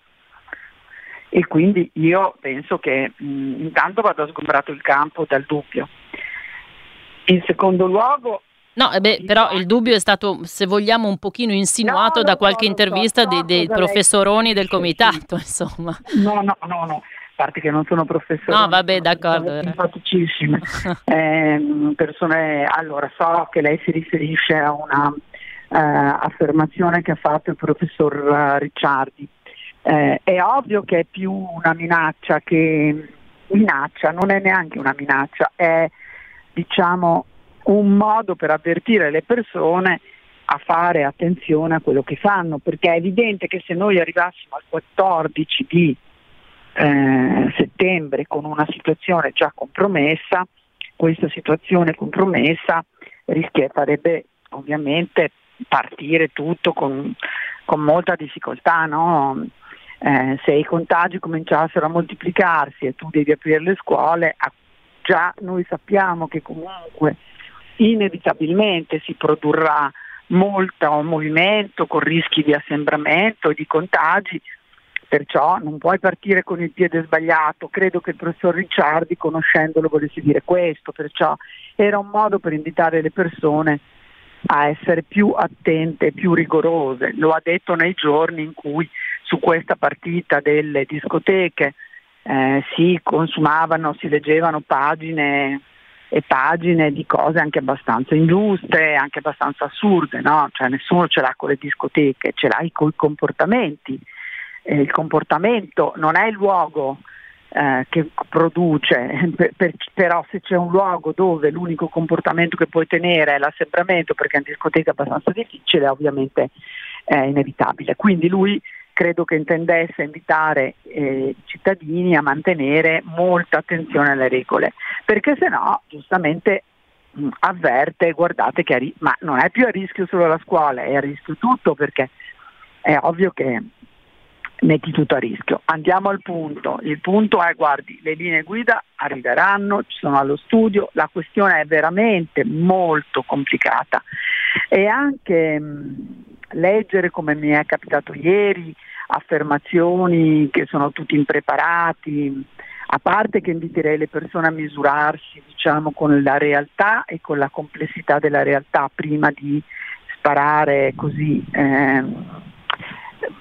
E quindi io penso che mh, intanto vada sgombrato il campo dal dubbio. In secondo luogo No, eh beh, però il dubbio è stato, se vogliamo, un pochino insinuato no, da qualche so, intervista so, dei, dei professoroni del comitato, insomma. No, no, no, no. A parte che non sono professori. No, vabbè, d'accordo. Simpaticissime. eh, persone, allora, so che lei si riferisce a una uh, affermazione che ha fatto il professor uh, Ricciardi. Eh, è ovvio che è più una minaccia che minaccia, non è neanche una minaccia, è diciamo un modo per avvertire le persone a fare attenzione a quello che fanno, perché è evidente che se noi arrivassimo al 14 di eh, settembre con una situazione già compromessa, questa situazione compromessa rischia, farebbe ovviamente partire tutto con, con molta difficoltà. No? Eh, se i contagi cominciassero a moltiplicarsi e tu devi aprire le scuole, già noi sappiamo che comunque inevitabilmente si produrrà molto movimento con rischi di assembramento e di contagi, perciò non puoi partire con il piede sbagliato. Credo che il professor Ricciardi, conoscendolo, volesse dire questo, perciò era un modo per invitare le persone a essere più attente, più rigorose. Lo ha detto nei giorni in cui su questa partita delle discoteche eh, si consumavano, si leggevano pagine e pagine di cose anche abbastanza ingiuste, anche abbastanza assurde, no? cioè, nessuno ce l'ha con le discoteche, ce l'hai con i comportamenti. Eh, il comportamento non è il luogo eh, che produce, per, per, però se c'è un luogo dove l'unico comportamento che puoi tenere è l'assembramento, perché in discoteca è abbastanza difficile, ovviamente è inevitabile. Quindi lui credo che intendesse invitare eh, i cittadini a mantenere molta attenzione alle regole, perché se no giustamente mh, avverte, guardate che ri- ma non è più a rischio solo la scuola, è a rischio tutto perché è ovvio che metti tutto a rischio. Andiamo al punto. Il punto è, guardi, le linee guida arriveranno, ci sono allo studio, la questione è veramente molto complicata e anche mh, leggere come mi è capitato ieri affermazioni che sono tutti impreparati, a parte che inviterei le persone a misurarsi diciamo, con la realtà e con la complessità della realtà prima di sparare così. Eh,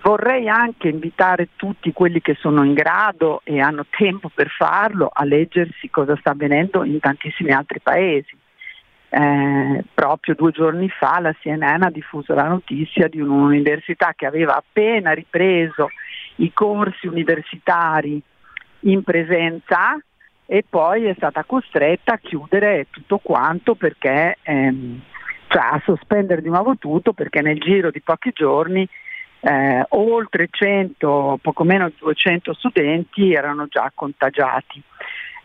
vorrei anche invitare tutti quelli che sono in grado e hanno tempo per farlo a leggersi cosa sta avvenendo in tantissimi altri paesi. Eh, proprio due giorni fa la CNN ha diffuso la notizia di un'università che aveva appena ripreso i corsi universitari in presenza e poi è stata costretta a chiudere tutto quanto perché ehm, cioè a sospendere di nuovo tutto perché nel giro di pochi giorni eh, oltre 100, poco meno di 200 studenti erano già contagiati.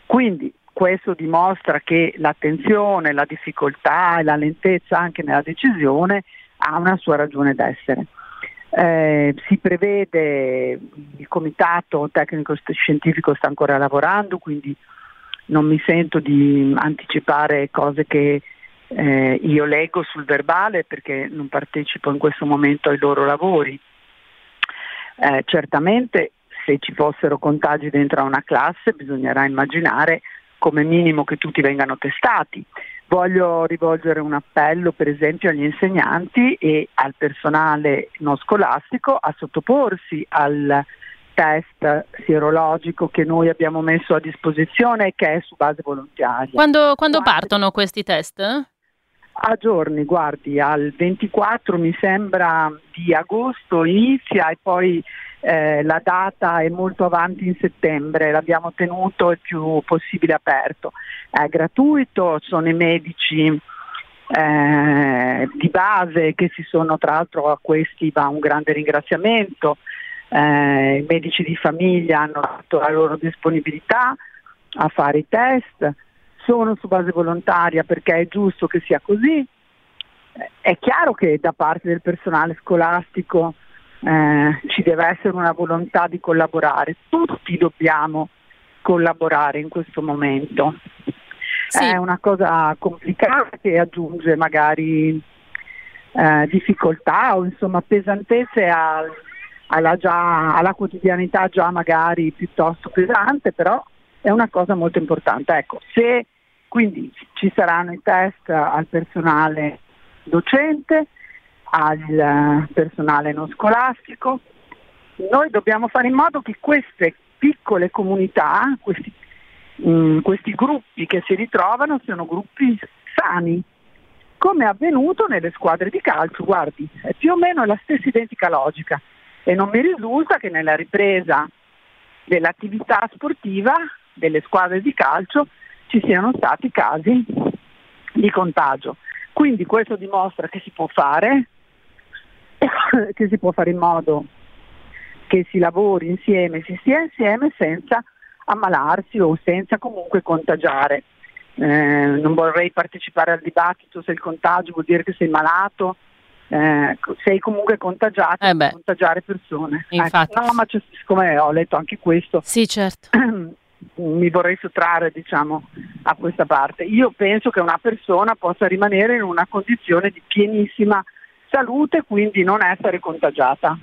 Quindi questo dimostra che l'attenzione, la difficoltà e la lentezza anche nella decisione ha una sua ragione d'essere. Eh, si prevede, il comitato tecnico scientifico sta ancora lavorando, quindi non mi sento di anticipare cose che eh, io leggo sul verbale perché non partecipo in questo momento ai loro lavori. Eh, certamente se ci fossero contagi dentro a una classe bisognerà immaginare come minimo che tutti vengano testati. Voglio rivolgere un appello per esempio agli insegnanti e al personale non scolastico a sottoporsi al test sierologico che noi abbiamo messo a disposizione e che è su base volontaria. Quando, quando partono questi test? A giorni, guardi, al 24 mi sembra di agosto inizia e poi eh, la data è molto avanti in settembre, l'abbiamo tenuto il più possibile aperto. È gratuito, sono i medici eh, di base che si sono, tra l'altro a questi va un grande ringraziamento, eh, i medici di famiglia hanno dato la loro disponibilità a fare i test sono su base volontaria perché è giusto che sia così. È chiaro che da parte del personale scolastico eh, ci deve essere una volontà di collaborare, tutti dobbiamo collaborare in questo momento. Sì. È una cosa complicata che aggiunge magari eh, difficoltà o insomma pesantezze al, alla, già, alla quotidianità già magari piuttosto pesante, però è una cosa molto importante. Ecco, se quindi ci saranno i test al personale docente, al personale non scolastico. Noi dobbiamo fare in modo che queste piccole comunità, questi, mh, mm, questi gruppi che si ritrovano siano gruppi sani, come è avvenuto nelle squadre di calcio. Guardi, è più o meno la stessa identica logica e non mi risulta che nella ripresa dell'attività sportiva delle squadre di calcio ci siano stati casi di contagio. Quindi questo dimostra che si può fare, che si può fare in modo che si lavori insieme, si stia insieme senza ammalarsi o senza comunque contagiare. Eh, non vorrei partecipare al dibattito se il contagio vuol dire che sei malato, eh, sei comunque contagiato, eh contagiare persone. Ecco. No, ma siccome ho letto anche questo, sì, certo. mi vorrei sottrarre diciamo, a questa parte. Io penso che una persona possa rimanere in una condizione di pienissima salute, quindi non essere contagiata.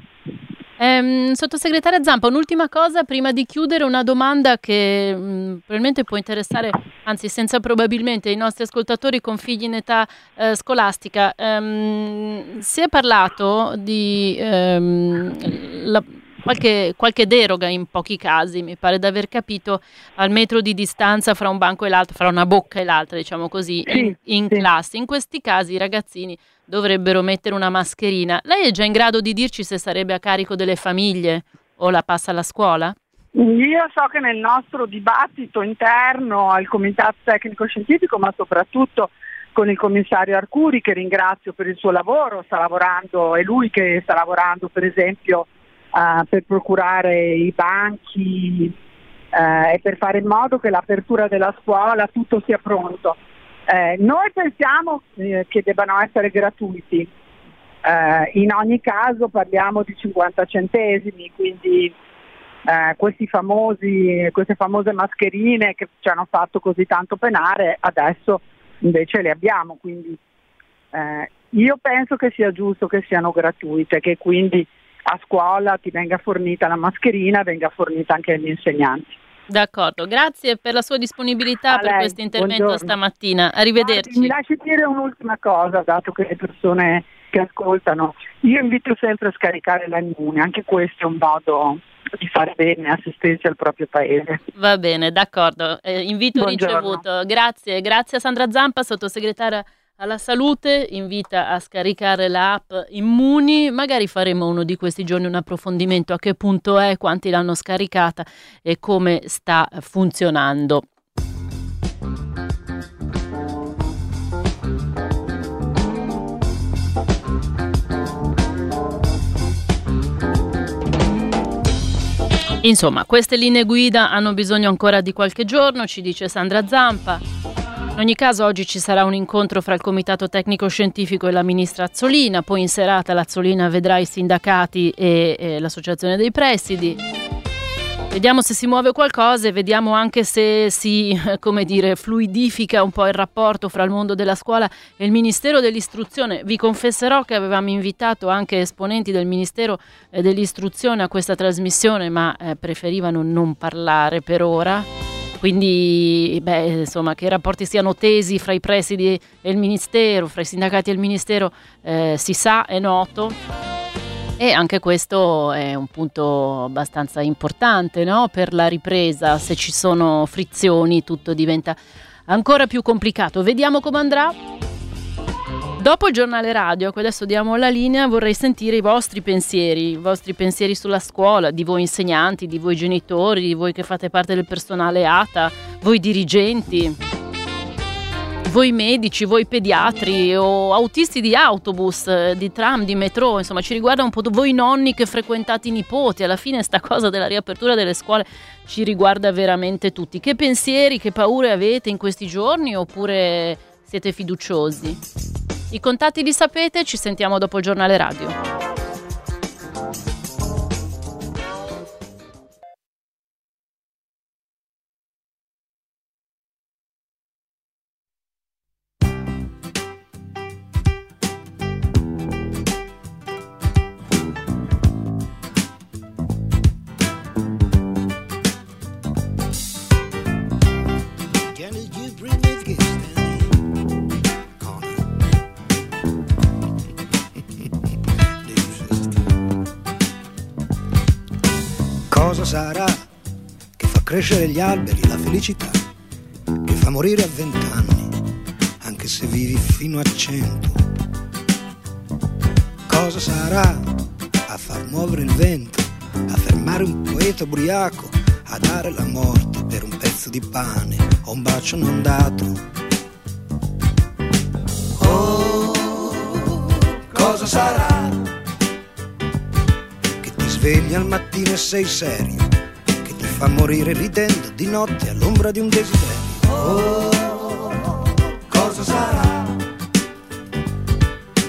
Eh, sottosegretaria Zampa, un'ultima cosa prima di chiudere, una domanda che mh, mm, probabilmente può interessare, anzi senza probabilmente, i nostri ascoltatori con figli in età eh, scolastica. Ehm, si è parlato di ehm, la, qualche, qualche, deroga in pochi casi, mi pare di aver capito, al metro di distanza fra un banco e l'altro, fra una bocca e l'altra, diciamo così, in, in sì. classe. In questi casi i ragazzini dovrebbero mettere una mascherina. Lei è già in grado di dirci se sarebbe a carico delle famiglie o la passa alla scuola? Io so che nel nostro dibattito interno al Comitato Tecnico Scientifico, ma soprattutto con il commissario Arcuri, che ringrazio per il suo lavoro, sta lavorando, è lui che sta lavorando per esempio per procurare i banchi uh, e per fare in modo che l'apertura della scuola tutto sia pronto. Eh, noi pensiamo eh, che debbano essere gratuiti, eh, in ogni caso parliamo di 50 centesimi, quindi eh, famosi, queste famose mascherine che ci hanno fatto così tanto penare, adesso invece le abbiamo. Quindi, eh, io penso che sia giusto che siano gratuite, che quindi a scuola ti venga fornita la mascherina, venga fornita anche agli insegnanti. D'accordo, grazie per la sua disponibilità a per questo intervento buongiorno. stamattina. Arrivederci. Guardi, mi lasci dire un'ultima cosa, dato che le persone che ascoltano, io invito sempre a scaricare l'immune, anche questo è un modo di fare bene a se stessi e al proprio paese. Va bene, d'accordo. Eh, invito buongiorno. ricevuto. Grazie, grazie a Sandra Zampa, sottosegretaria alla salute, invita a scaricare l'app Immuni, magari faremo uno di questi giorni un approfondimento a che punto è, quanti l'hanno scaricata e come sta funzionando. Insomma, queste linee guida hanno bisogno ancora di qualche giorno, ci dice Sandra Zampa. In ogni caso oggi ci sarà un incontro fra il Comitato Tecnico Scientifico e la Ministra Azzolina, poi in serata l'Azzolina vedrà i sindacati e, e l'Associazione dei Presidi. Vediamo se si muove qualcosa e vediamo anche se si, dire, fluidifica un po' il rapporto fra il mondo della scuola e il Ministero dell'Istruzione. Vi confesserò che avevamo invitato anche esponenti del Ministero eh, dell'Istruzione a questa trasmissione, ma eh, preferivano non parlare per ora. Quindi, beh, insomma, che i rapporti siano tesi fra i presidi e il Ministero, fra i sindacati e il Ministero, eh, si sa, è noto. E anche questo è un punto abbastanza importante no? per la ripresa. Se ci sono frizioni, tutto diventa ancora più complicato. Vediamo come andrà. Dopo il giornale radio, che adesso diamo la linea, vorrei sentire i vostri pensieri, i vostri pensieri sulla scuola, di voi insegnanti, di voi genitori, di voi che fate parte del personale ATA, voi dirigenti, voi medici, voi pediatri o autisti di autobus, di tram, di metro, insomma ci riguarda un po' voi nonni che frequentate i nipoti, alla fine sta cosa della riapertura delle scuole ci riguarda veramente tutti. Che pensieri, che paure avete in questi giorni oppure siete fiduciosi? I contatti li sapete, ci sentiamo dopo il giornale radio. Sarà che fa crescere gli alberi la felicità, che fa morire a vent'anni, anche se vivi fino a cento. Cosa sarà a far muovere il vento, a fermare un poeta ubriaco, a dare la morte per un pezzo di pane o un bacio non dato? Oh, cosa sarà? Che ti svegli al mattino e sei serio? fa morire ridendo di notte all'ombra di un desiderio. Oh, cosa sarà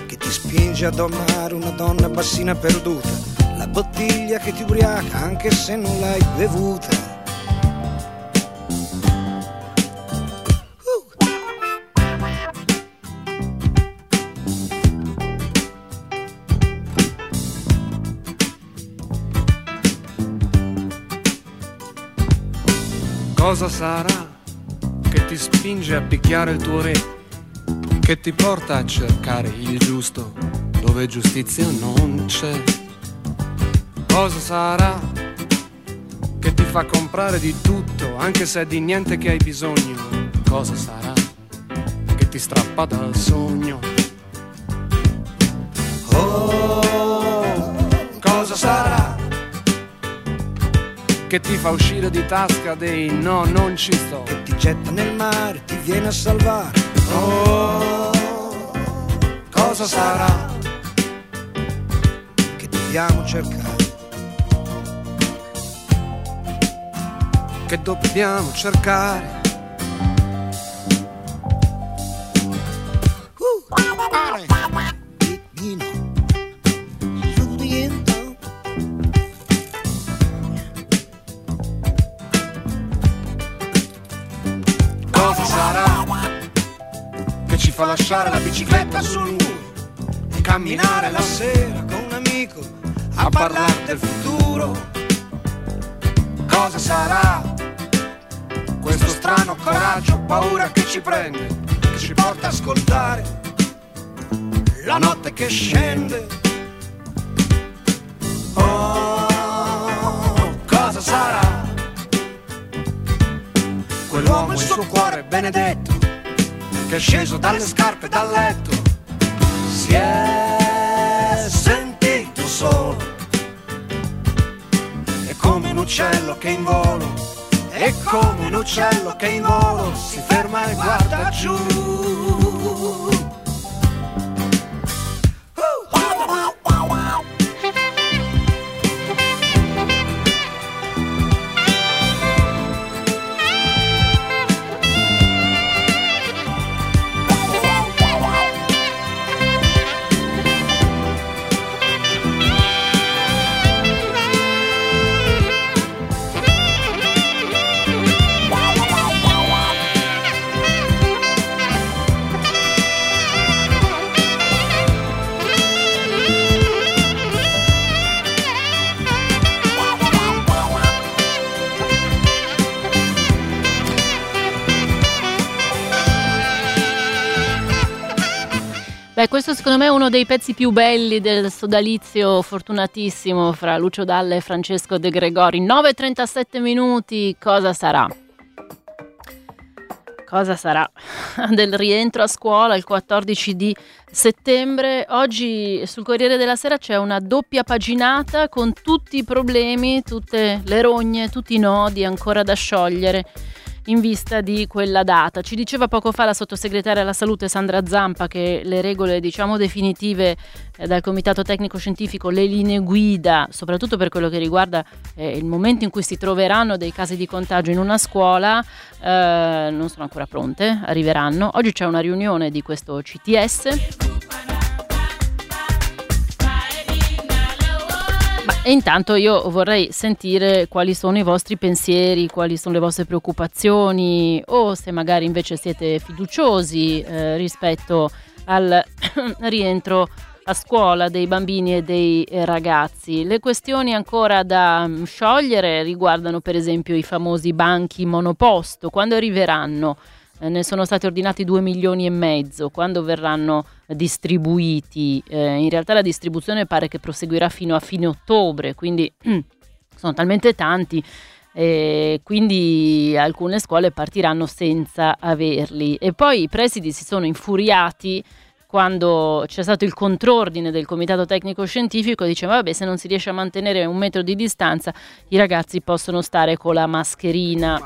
che ti spinge ad amare una donna bassina perduta? La bottiglia che ti ubriaca anche se non l'hai bevuta. Cosa sarà che ti spinge a picchiare il tuo re? Che ti porta a cercare il giusto dove giustizia non c'è? Cosa sarà che ti fa comprare di tutto anche se è di niente che hai bisogno? Cosa sarà che ti strappa dal sogno? Oh, che ti fa uscire di tasca dei no, non ci sto. Che ti getta nel mare, ti viene a salvare. Oh, cosa sarà? Che dobbiamo cercare. Che dobbiamo cercare. Lasciare la bicicletta sul muro e camminare la sera con un amico a parlare del futuro. Cosa sarà questo strano coraggio, paura che ci prende, che ci porta a ascoltare la notte che scende. Oh, cosa sarà? Quell'uomo il suo cuore benedetto, che è sceso dalle scarpe dal letto, si è sentito solo. È come un uccello che in volo, è come un uccello che in volo si ferma e guarda giù. Secondo me uno dei pezzi più belli del sodalizio fortunatissimo fra Lucio Dalla e Francesco De Gregori. 9.37 minuti, cosa sarà? Cosa sarà del rientro a scuola il 14 di settembre? Oggi sul Corriere della Sera c'è una doppia paginata con tutti i problemi, tutte le rogne, tutti i nodi ancora da sciogliere in vista di quella data. Ci diceva poco fa la sottosegretaria alla salute Sandra Zampa che le regole diciamo definitive eh, dal comitato tecnico scientifico, le linee guida, soprattutto per quello che riguarda eh, il momento in cui si troveranno dei casi di contagio in una scuola, eh, non sono ancora pronte, arriveranno. Oggi c'è una riunione di questo CTS E intanto io vorrei sentire quali sono i vostri pensieri, quali sono le vostre preoccupazioni o se magari invece siete fiduciosi eh, rispetto al rientro a scuola dei bambini e dei ragazzi. Le questioni ancora da mm, sciogliere riguardano per esempio i famosi banchi monoposto, quando arriveranno? Eh, ne sono stati ordinati 2 milioni e mezzo, quando verranno distribuiti? Eh, in realtà la distribuzione pare che proseguirà fino a fine ottobre, quindi sono talmente tanti. Eh, quindi alcune scuole partiranno senza averli e poi i presidi si sono infuriati quando c'è stato il contrordine del comitato tecnico scientifico diceva vabbè se non si riesce a mantenere un metro di distanza i ragazzi possono stare con la mascherina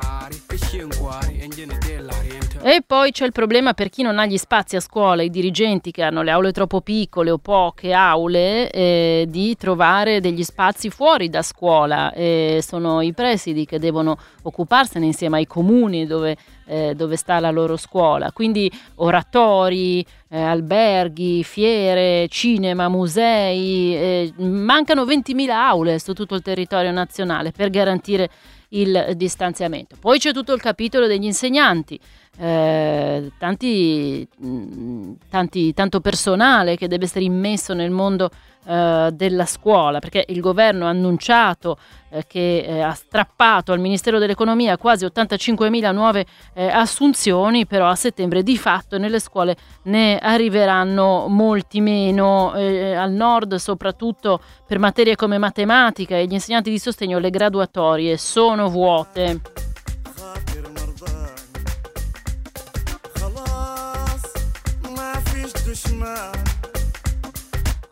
e poi c'è il problema per chi non ha gli spazi a scuola, i dirigenti che hanno le aule troppo piccole o poche aule, eh, di trovare degli spazi fuori da scuola. Eh, sono i presidi che devono occuparsene insieme ai comuni dove, eh, dove sta la loro scuola. Quindi oratori, eh, alberghi, fiere, cinema, musei. Eh, mancano 20.000 aule su tutto il territorio nazionale per garantire il distanziamento. Poi c'è tutto il capitolo degli insegnanti eh, tanti, tanti, tanto personale che deve essere immesso nel mondo eh, della scuola, perché il governo ha annunciato eh, che ha strappato al Ministero dell'Economia quasi 85.000 nuove assunzioni, però a settembre di fatto nelle scuole ne arriveranno molti meno, al nord soprattutto per materie come matematica e gli insegnanti di sostegno le graduatorie sono vuote.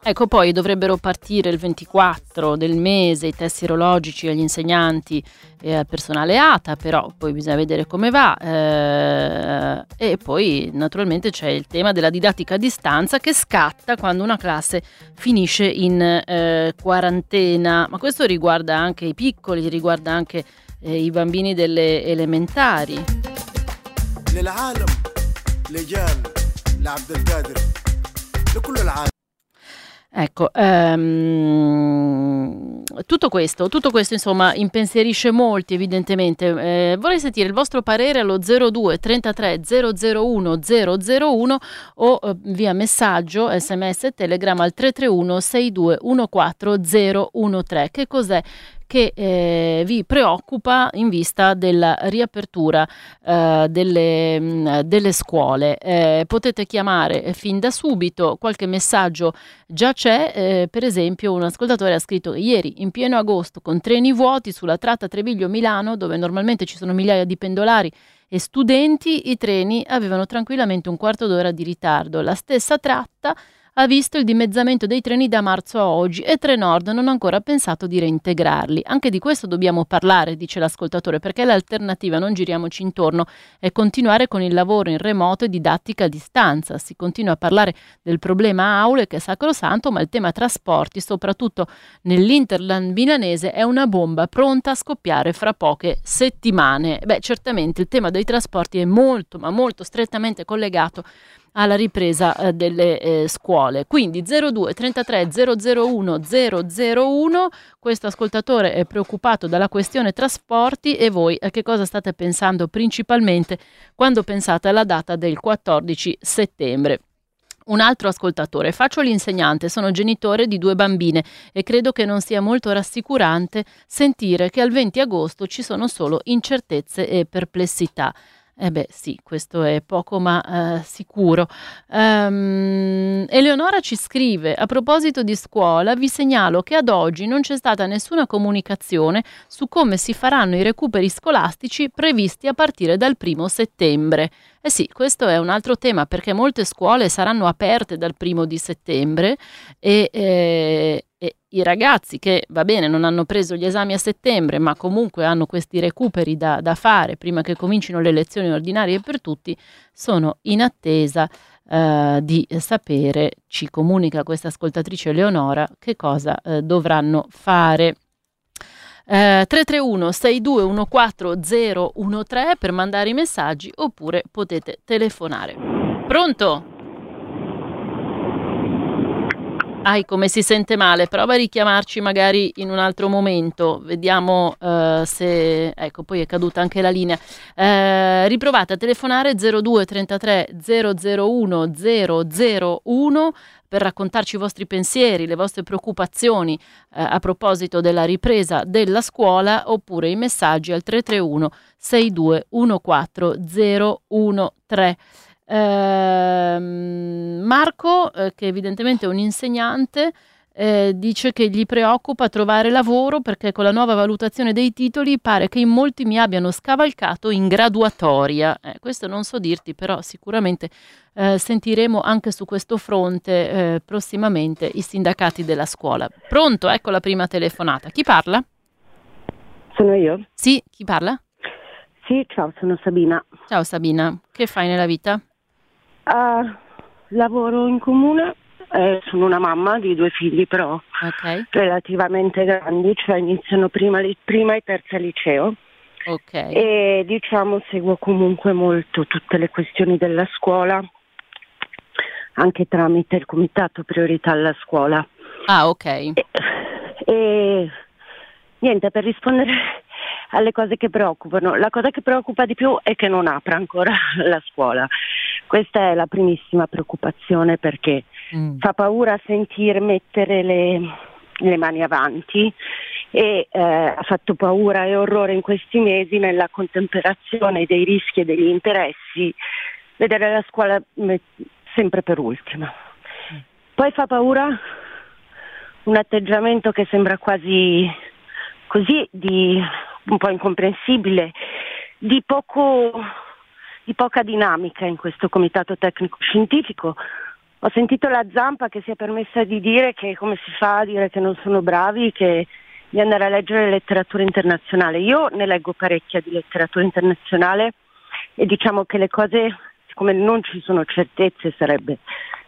Ecco, poi dovrebbero partire il 24 del mese i test sierologici agli insegnanti e al personale ATA, però poi bisogna vedere come va. Eh, e poi naturalmente c'è il tema della didattica a distanza che scatta quando una classe finisce in eh, quarantena, ma questo riguarda anche i piccoli, riguarda anche eh, i bambini delle elementari. لعبد القادر لكل العالم Ecco, ehm, tutto questo, tutto questo insomma impensierisce molti evidentemente. Eh, vorrei sentire il vostro parere allo 02 33 001 001 o eh, via messaggio, sms e telegram al 331 6214 013. Che cos'è che eh, vi preoccupa in vista della riapertura eh, delle, mh, mm, delle, scuole. Eh, potete chiamare fin da subito, qualche messaggio già c'è, eh, per esempio un ascoltatore ha scritto ieri in pieno agosto con treni vuoti sulla tratta Treviglio-Milano dove normalmente ci sono migliaia di pendolari e studenti, i treni avevano tranquillamente un quarto d'ora di ritardo. La stessa tratta ha visto il dimezzamento dei treni da marzo a oggi e Trenord non ha ancora pensato di reintegrarli. Anche di questo dobbiamo parlare, dice l'ascoltatore, perché l'alternativa, non giriamoci intorno, è continuare con il lavoro in remoto e didattica a distanza. Si continua a parlare del problema aule che è sacrosanto, ma il tema trasporti, soprattutto nell'Interland milanese, è una bomba pronta a scoppiare fra poche settimane. Beh, certamente il tema dei trasporti è molto, ma molto strettamente collegato alla ripresa eh, delle eh, scuole. Quindi 02 33 001 001, questo ascoltatore è preoccupato dalla questione trasporti e voi a che cosa state pensando principalmente quando pensate alla data del 14 settembre. Un altro ascoltatore, faccio l'insegnante, sono genitore di due bambine e credo che non sia molto rassicurante sentire che al 20 agosto ci sono solo incertezze e perplessità. Eh beh sì, questo è poco ma uh, sicuro. Um, Eleonora ci scrive, a proposito di scuola, vi segnalo che ad oggi non c'è stata nessuna comunicazione su come si faranno i recuperi scolastici previsti a partire dal primo settembre. Eh sì, questo è un altro tema perché molte scuole saranno aperte dal primo di settembre e, eh, i ragazzi che, va bene, non hanno preso gli esami a settembre, ma comunque hanno questi recuperi da, da fare prima che comincino le lezioni ordinarie per tutti, sono in attesa eh, di sapere, ci comunica questa ascoltatrice Leonora, che cosa eh, dovranno fare. Eh, 331 6214 013 per mandare i messaggi oppure potete telefonare. Pronto? Ai, come si sente male, prova a richiamarci magari in un altro momento, vediamo uh, se... Ecco, poi è caduta anche la linea. Uh, riprovate a telefonare 02 33 001 001 per raccontarci i vostri pensieri, le vostre preoccupazioni uh, a proposito della ripresa della scuola oppure i messaggi al 331 6214 013. Eh, Marco, eh, che evidentemente è un insegnante, eh, dice che gli preoccupa trovare lavoro perché con la nuova valutazione dei titoli pare che in molti mi abbiano scavalcato in graduatoria. Eh, questo non so dirti, però sicuramente eh, sentiremo anche su questo fronte eh, prossimamente i sindacati della scuola. Pronto? Ecco la prima telefonata. Chi parla? Sono io. Sì, chi parla? Sì, ciao, sono Sabina. Ciao Sabina, che fai nella vita? Uh, lavoro in comune, eh, sono una mamma di due figli però okay. relativamente grandi, cioè iniziano prima, prima e terza liceo. Okay. E diciamo seguo comunque molto tutte le questioni della scuola, anche tramite il comitato priorità alla scuola. Ah, ok. E, e niente, per rispondere alle cose che preoccupano. La cosa che preoccupa di più è che non apra ancora la scuola. Questa è la primissima preoccupazione perché mm. fa paura sentir mettere le, le mani avanti e eh, ha fatto paura e orrore in questi mesi nella contemperazione dei rischi e degli interessi vedere la scuola sempre per ultima. Mm. Poi fa paura un atteggiamento che sembra quasi così di un po' incomprensibile, di, poco, di poca dinamica in questo comitato tecnico scientifico. Ho sentito la Zampa che si è permessa di dire che come si fa a dire che non sono bravi, che di andare a leggere letteratura internazionale. Io ne leggo parecchia di letteratura internazionale e diciamo che le cose, siccome non ci sono certezze, sarebbe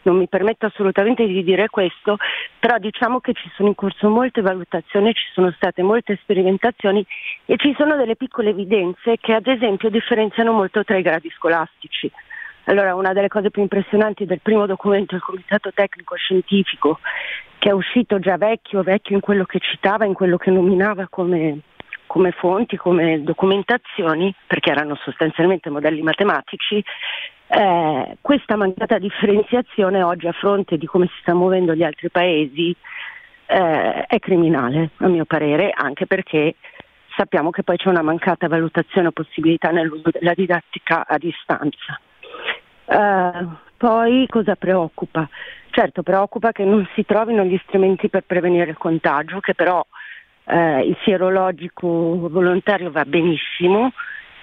non mi permetto assolutamente di dire questo, però diciamo che ci sono in corso molte valutazioni, ci sono state molte sperimentazioni e ci sono delle piccole evidenze che ad esempio differenziano molto tra i gradi scolastici. Allora, una delle cose più impressionanti del primo documento del Comitato Tecnico Scientifico che è uscito già vecchio, vecchio in quello che citava, in quello che nominava come, come fonti, come documentazioni, perché erano sostanzialmente modelli matematici, eh, questa mancata differenziazione oggi a fronte di come si sta muovendo gli altri paesi eh, è criminale, a mio parere, anche perché sappiamo che poi c'è una mancata valutazione o possibilità nell'uso della didattica a distanza. Uh, poi cosa preoccupa? Certo, preoccupa che non si trovino gli strumenti per prevenire il contagio, che però eh, il sierologico volontario va benissimo,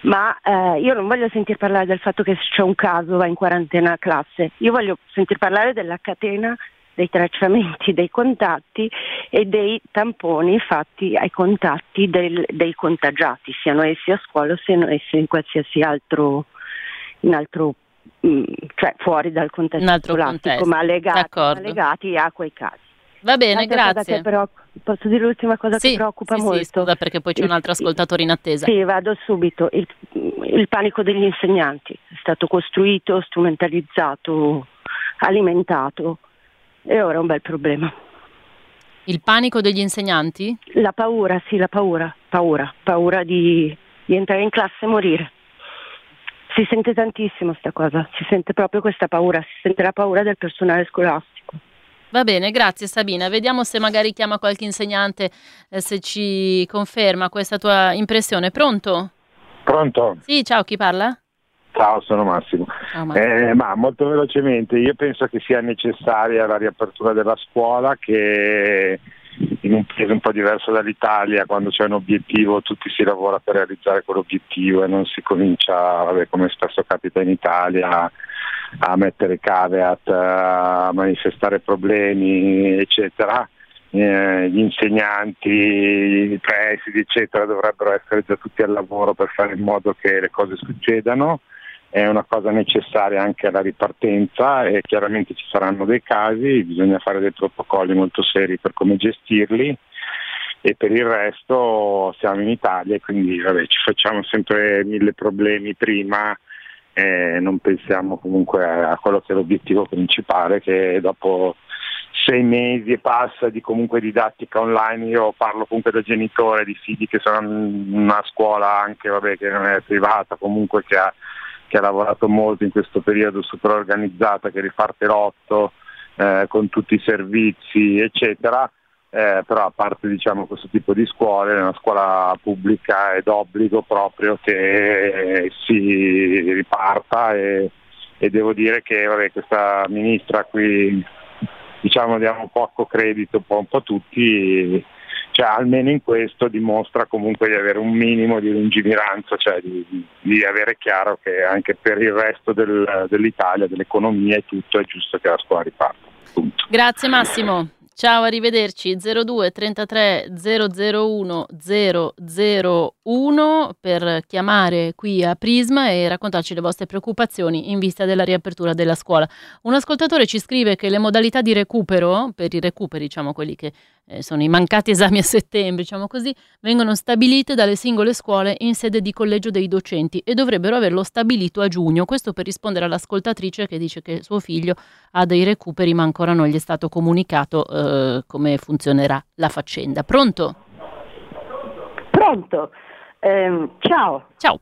ma eh, io non voglio sentir parlare del fatto che se c'è un caso va in quarantena a classe, io voglio sentir parlare della catena dei tracciamenti dei contatti e dei tamponi fatti ai contatti del, dei contagiati, siano essi a scuola o siano essi in qualsiasi altro, in altro mm, cioè fuori dal contesto scolastico, ma legati, ma legati, a quei casi. Va bene, L'altra grazie. Però, posso dire l'ultima cosa sì, che preoccupa sì, molto? Sì, scusa perché poi c'è un altro ascoltatore in attesa. Sì, vado subito. Il, il panico degli insegnanti è stato costruito, strumentalizzato, alimentato e ora è un bel problema. Il panico degli insegnanti? La paura, sì, la paura, paura, paura di, di entrare in classe e morire. Si sente tantissimo questa cosa, si sente proprio questa paura, si sente la paura del personale scolastico. Va bene, grazie Sabina. Vediamo se magari chiama qualche insegnante, eh, se ci conferma questa tua impressione. Pronto? Pronto? Sì, ciao, chi parla? Ciao, sono Massimo. Ciao, Massimo. Eh, ma molto velocemente, io penso che sia necessaria la riapertura della scuola che in un paese un po' diverso dall'Italia, quando c'è un obiettivo tutti si lavora per realizzare quell'obiettivo e non si comincia, vabbè, come spesso capita in Italia, a mettere caveat, a manifestare problemi, eccetera. Eh, gli insegnanti, i presidi, eccetera, dovrebbero essere già tutti al lavoro per fare in modo che le cose succedano è una cosa necessaria anche alla ripartenza e chiaramente ci saranno dei casi, bisogna fare dei protocolli molto seri per come gestirli e per il resto siamo in Italia e quindi vabbè, ci facciamo sempre mille problemi prima e non pensiamo comunque a quello che è l'obiettivo principale che dopo sei mesi e passa di comunque didattica online, io parlo comunque da genitore di figli che sono in una scuola anche vabbè, che non è privata, comunque che ha che ha lavorato molto in questo periodo super organizzata, che riparte l'otto eh, con tutti i servizi, eccetera. Eh, però a parte diciamo, questo tipo di scuole, una scuola pubblica è d'obbligo proprio che si riparta e, e devo dire che vabbè, questa ministra qui diciamo diamo poco credito un po', un po tutti cioè, almeno in questo dimostra comunque di avere un minimo di lungimiranza, cioè di, di avere chiaro che anche per il resto del, dell'Italia, dell'economia e tutto è giusto che la scuola riparta. Punto. Grazie Massimo. Ciao, arrivederci 02 33 001 001 per chiamare qui a Prisma e raccontarci le vostre preoccupazioni in vista della riapertura della scuola. Un ascoltatore ci scrive che le modalità di recupero, per i recuperi, diciamo quelli che eh, sono i mancati esami a settembre, diciamo così, vengono stabilite dalle singole scuole in sede di collegio dei docenti e dovrebbero averlo stabilito a giugno. Questo per rispondere all'ascoltatrice che dice che suo figlio ha dei recuperi ma ancora non gli è stato comunicato eh, come funzionerà la faccenda. Pronto? Pronto? Eh, ciao. Ciao.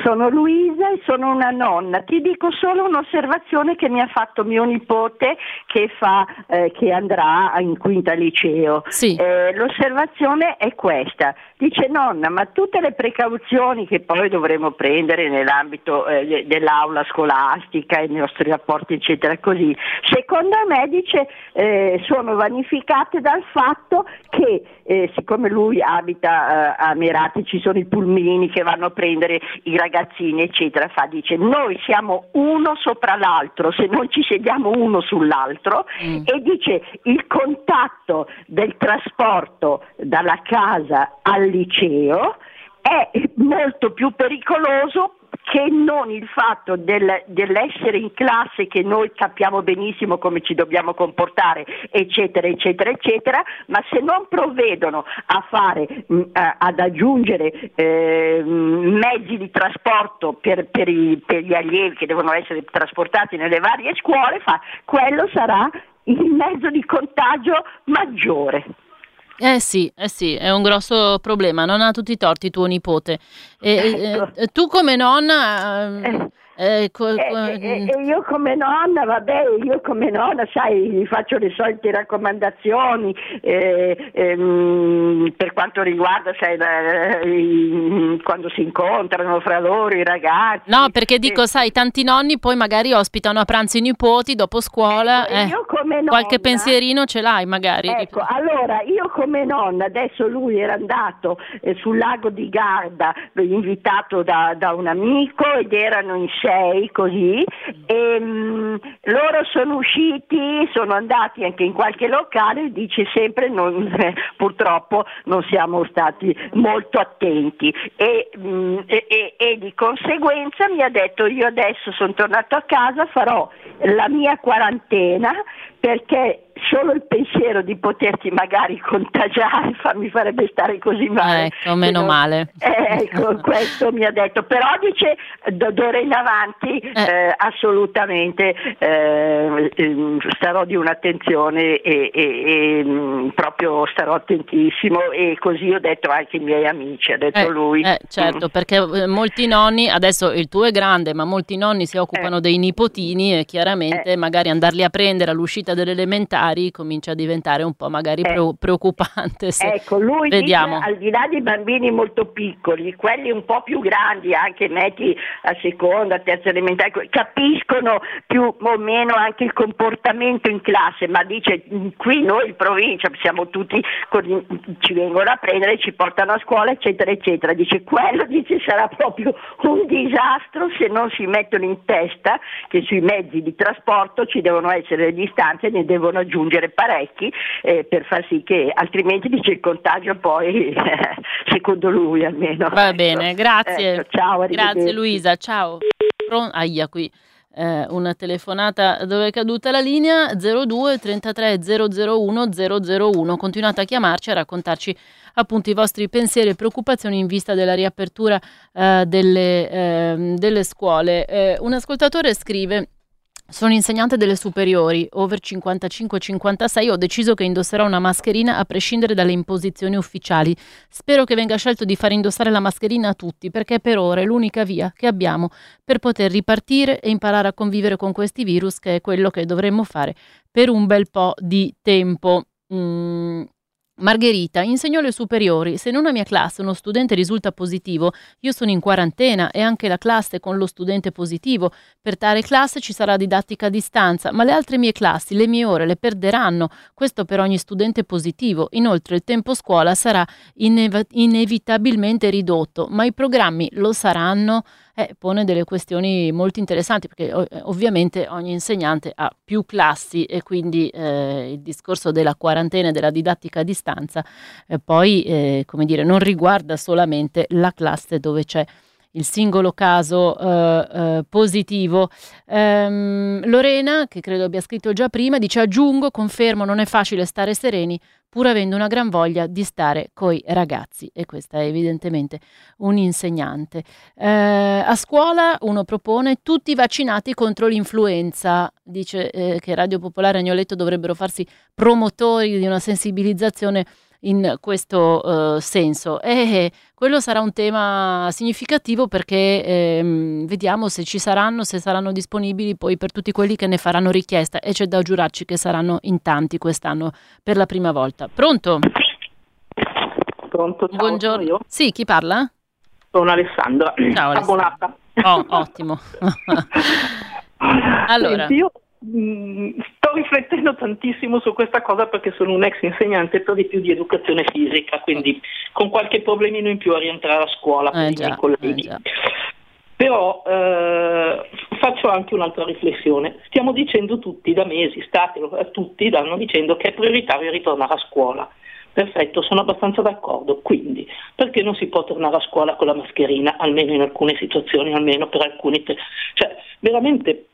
Sono Luisa e sono una nonna. Ti dico solo un'osservazione che mi ha fatto mio nipote che, fa, eh, che andrà in quinta liceo. Sì. Eh, l'osservazione è questa. Dice nonna, ma tutte le precauzioni che poi dovremo prendere nell'ambito eh, dell'aula scolastica, i nostri rapporti eccetera così, secondo me dice eh, sono vanificate dal fatto che eh, siccome lui abita eh, a Merate ci sono i pulmini che vanno a prendere i ragazzini, eccetera, fa, dice noi siamo uno sopra l'altro, se non ci sediamo uno sull'altro mm. e dice il contatto del trasporto dalla casa al liceo è molto più pericoloso che non il fatto del, dell'essere in classe che noi capiamo benissimo come ci dobbiamo comportare, eccetera, eccetera, eccetera, ma se non provvedono a fare, mh, mm, ad aggiungere eh, mezzi di trasporto per, per, i, per, gli allievi che devono essere trasportati nelle varie scuole, fa, quello sarà il mezzo di contagio maggiore. Eh sì, eh sì, è un grosso problema, non ha tutti i torti tuo nipote. E, Ecco. eh, tu come nonna... Eh. Eh, co- E, co- e- e io come nonna, vabbè, io come nonna, sai, gli faccio le solite raccomandazioni eh, ehm, per quanto riguarda, sai, la- i- quando si incontrano fra loro i ragazzi. No, perché dico, sai, tanti nonni poi magari ospitano a pranzo i nipoti dopo scuola. Ecco, eh, io come nonna, qualche pensierino ce l'hai magari. Ecco, allora io come nonna, adesso lui era andato eh, sul lago di Garda, eh, invitato da, da un amico ed erano in sei così, e mm, loro sono usciti, sono andati anche in qualche locale, dice sempre non, eh, purtroppo non siamo stati molto attenti. E, mm, e- e- e di conseguenza mi ha detto io adesso sono tornato a casa, farò la mia quarantena perché solo il pensiero di poterti magari contagiare fa- mi farebbe stare così male. Ecco, meno non- male. Eh, ecco, questo mi ha detto, però dice d'ora in avanti eh, assolutamente eh, ehm, starò di un'attenzione e, e- e, mm, proprio starò attentissimo e così ho detto anche ai miei amici, ha detto Eh, lui. eh, certo, perché eh, molti nonni, adesso il tuo è grande, ma molti nonni si occupano dei nipotini e chiaramente magari andarli a prendere all'uscita delle elementari comincia a diventare un po' magari preo- preoccupante. se- Ecco, lui vediamo. dice al di là dei bambini molto piccoli, quelli un po' più grandi, anche metti a seconda, terza elementare, capiscono più o meno anche il comportamento in classe, ma dice "Mm, qui noi in provincia siamo tutti, ci vengono a prendere, ci portano a scuola, eccetera, eccetera. Dice quello dice, sarà proprio un disastro se non si mettono in testa che sui mezzi di trasporto ci devono essere le distanze, ne devono aggiungere parecchi eh, per far sì che altrimenti dice il contagio poi, secondo lui almeno. Va bene, grazie. Ecco, ciao, Grazie. Luisa, ciao. Pron- Aia qui. eh, una telefonata dove è caduta la linea 02 33 001 001 continuate a chiamarci a raccontarci appunto i vostri pensieri e preoccupazioni in vista della riapertura eh, delle, ehm, delle scuole Eh, un ascoltatore scrive sono insegnante delle superiori, over 55-56, ho deciso che indosserò una mascherina a prescindere dalle imposizioni ufficiali. Spero che venga scelto di fare indossare la mascherina a tutti, perché per ora è l'unica via che abbiamo per poter ripartire e imparare a convivere con questi virus, che è quello che dovremmo fare per un bel po' di tempo. Mm, Margherita, insegno alle superiori. Se in una mia classe uno studente risulta positivo, io sono in quarantena e anche la classe con lo studente positivo. Per tale classe ci sarà didattica a distanza, ma le altre mie classi, le mie ore le perderanno. Questo per ogni studente positivo. Inoltre il tempo scuola sarà ineva- inevitabilmente ridotto, ma i programmi lo saranno? Eh, pone delle questioni molto interessanti perché ov- ovviamente ogni insegnante ha più classi e quindi eh, il discorso della quarantena e della didattica a distanza eh, poi eh, come dire non riguarda solamente la classe dove c'è il singolo caso eh, eh, positivo. Ehm, Lorena, che credo abbia scritto già prima, dice aggiungo, confermo, non è facile stare sereni pur avendo una gran voglia di stare coi ragazzi e questa è evidentemente un insegnante. Eh, a scuola uno propone tutti vaccinati contro l'influenza, dice eh, che Radio Popolare e Agnoletto dovrebbero farsi promotori di una sensibilizzazione in questo eh, senso e quello sarà un tema significativo perché ehm, vediamo se ci saranno, se saranno disponibili poi per tutti quelli che ne faranno richiesta e c'è da giurarci che saranno in tanti quest'anno per la prima volta. Pronto? Pronto, ciao, Buongiorno. Sì, chi parla? Sono Alessandra. Ciao Alessandra. Oh, ottimo. allora, Senti, io mh, sto riflettendo tantissimo su questa cosa perché sono un ex insegnante per di più di educazione fisica, quindi con qualche problemino in più a rientrare a scuola per Eh i già, miei colleghi. Però eh, faccio anche un'altra riflessione. Stiamo dicendo tutti da mesi, state, eh, tutti stanno dicendo che è prioritario ritornare a scuola. Perfetto, sono abbastanza d'accordo. Quindi, perché non si può tornare a scuola con la mascherina, almeno in alcune situazioni, almeno per alcuni... te- Cioè, veramente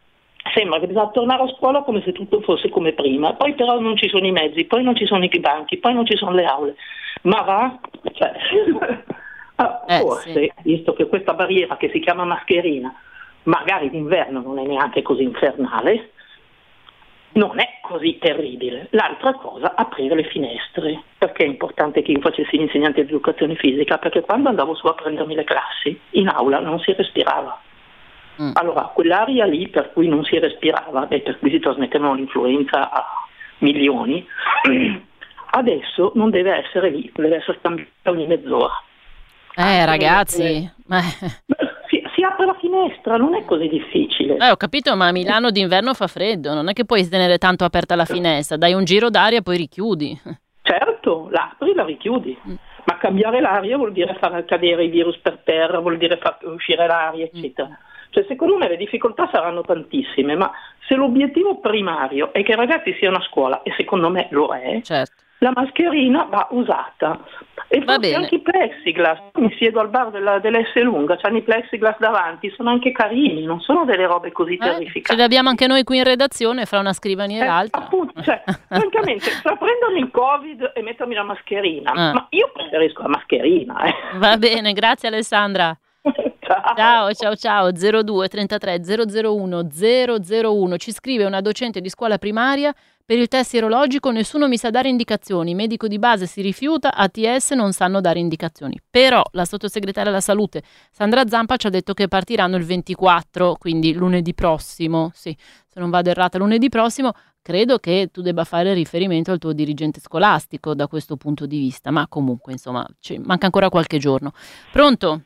sembra che bisogna tornare a scuola come se tutto fosse come prima, poi però non ci sono i mezzi, poi non ci sono i banchi, poi non ci sono le aule. Ma va? Cioè, ah, forse, visto che questa barriera che si chiama mascherina, magari d'inverno non è neanche così infernale, non è così terribile. L'altra cosa, aprire le finestre. Perché è importante che io facessi l'insegnante di educazione fisica? Perché quando andavo su a prendermi le classi, in aula non si respirava. Mm. Allora, quell'aria lì per cui non si respirava e per cui si trasmettevano l'influenza a milioni, adesso non deve essere lì, deve essere cambiata ogni mezz'ora. Eh, ragazzi, si, si, apre la finestra, non è così difficile. Eh, ho capito, ma a Milano d'inverno fa freddo, non è che puoi tenere tanto aperta la finestra, dai un giro d'aria e poi richiudi. Certo, l'apri e la richiudi. Mm. Ma cambiare l'aria vuol dire far cadere i virus per terra, vuol dire far uscire l'aria, eccetera. Mm. Cioè, secondo me le difficoltà saranno tantissime, ma se l'obiettivo primario è che i ragazzi siano a scuola, e secondo me lo è, certo. la mascherina va usata. E va bene. anche i plexiglass, mi siedo al bar della, dell'S lunga, hanno i plexiglass davanti, sono anche carini, non sono delle robe così eh, terrificanti. Ce li abbiamo anche noi qui in redazione, fra una scrivania eh, e l'altra. Appunto, cioè, francamente, tra prendermi il covid e mettermi la mascherina, ah. ma io preferisco la mascherina. Eh. Va bene, grazie Alessandra. Ciao. ciao, ciao, 02 33 001 001. Ci scrive una docente di scuola primaria. Per il test sierologico nessuno mi sa dare indicazioni. Medico di base si rifiuta, ATS non sanno dare indicazioni. Però la sottosegretaria alla salute Sandra Zampa ci ha detto che partiranno il 24, quindi lunedì prossimo. Sì, se non vado errata, lunedì prossimo. Credo che tu debba fare riferimento al tuo dirigente scolastico da questo punto di vista, ma comunque, insomma, manca ancora qualche giorno. Pronto?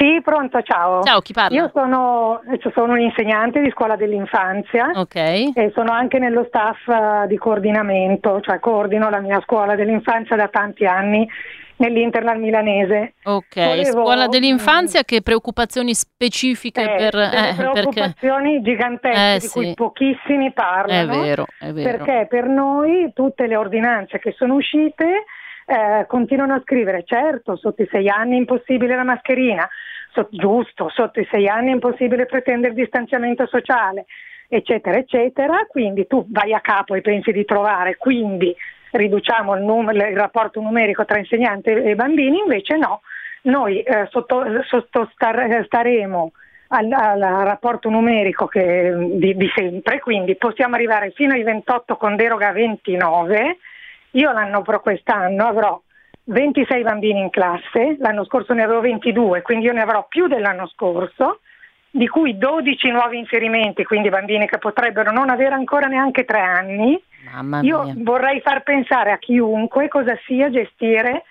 Sì, pronto, ciao. Ciao, chi parla? Io sono, sono un insegnante di scuola dell'infanzia Ok. e sono anche nello staff uh, di coordinamento, cioè coordino la mia scuola dell'infanzia da tanti anni nell'Internal milanese. Ok, Volevo... scuola dell'infanzia, che preoccupazioni specifiche eh, per... Eh, preoccupazioni perché... gigantesche eh, di cui pochissimi parlano. È vero, è vero. Perché per noi tutte le ordinanze che sono uscite eh, continuano a scrivere, certo, sotto i sei anni è impossibile la mascherina, so, giusto, sotto i sei anni è impossibile pretendere distanziamento sociale, eccetera, eccetera, quindi tu vai a capo e pensi di trovare, quindi riduciamo il, num- il rapporto numerico tra insegnante e bambini, invece no, noi eh, sotto, sotto star- staremo al, al, rapporto numerico che, di, di sempre, quindi possiamo arrivare fino ai 28 con deroga a 29 io l'anno pro quest'anno avrò 26 bambini in classe, l'anno scorso ne avevo 22, quindi io ne avrò più dell'anno scorso, di cui 12 nuovi inserimenti, quindi bambini che potrebbero non avere ancora neanche tre anni. Io vorrei far pensare a chiunque cosa sia gestire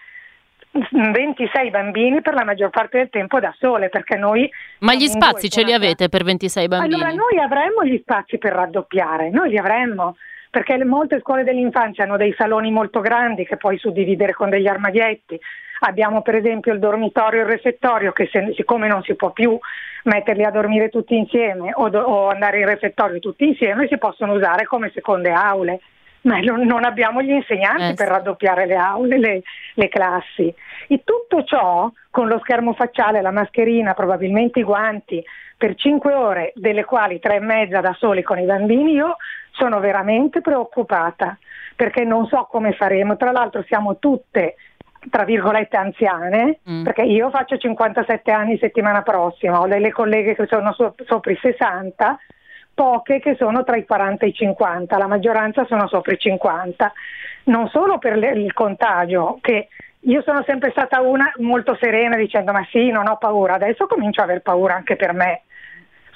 26 bambini per la maggior parte del tempo da sole, perché noi... Ma gli spazi ce li avete per 26 bambini? Allora noi avremmo gli spazi per raddoppiare, noi li avremmo perché molte scuole dell'infanzia hanno dei saloni molto grandi che puoi suddividere con degli armadietti. Abbiamo per esempio il dormitorio e il refettorio che se, siccome non si può più metterli a dormire tutti insieme o, do, o andare in refettorio tutti insieme si possono usare come seconde aule ma non abbiamo gli insegnanti eh, per raddoppiare le aule, le, le, classi. E tutto ciò con lo schermo facciale, la mascherina, probabilmente i guanti, per cinque ore, delle quali tre e mezza da soli con i bambini, io sono veramente preoccupata perché non so come faremo. Tra l'altro siamo tutte tra virgolette anziane, mm. perché io faccio 57 anni settimana prossima, ho delle colleghe che sono so- sopra i 60, poche che sono tra i 40 e i 50, la maggioranza sono sopra i 50. Non solo per il contagio, che io sono sempre stata una molto serena dicendo ma sì, non ho paura, adesso comincio a aver paura anche per me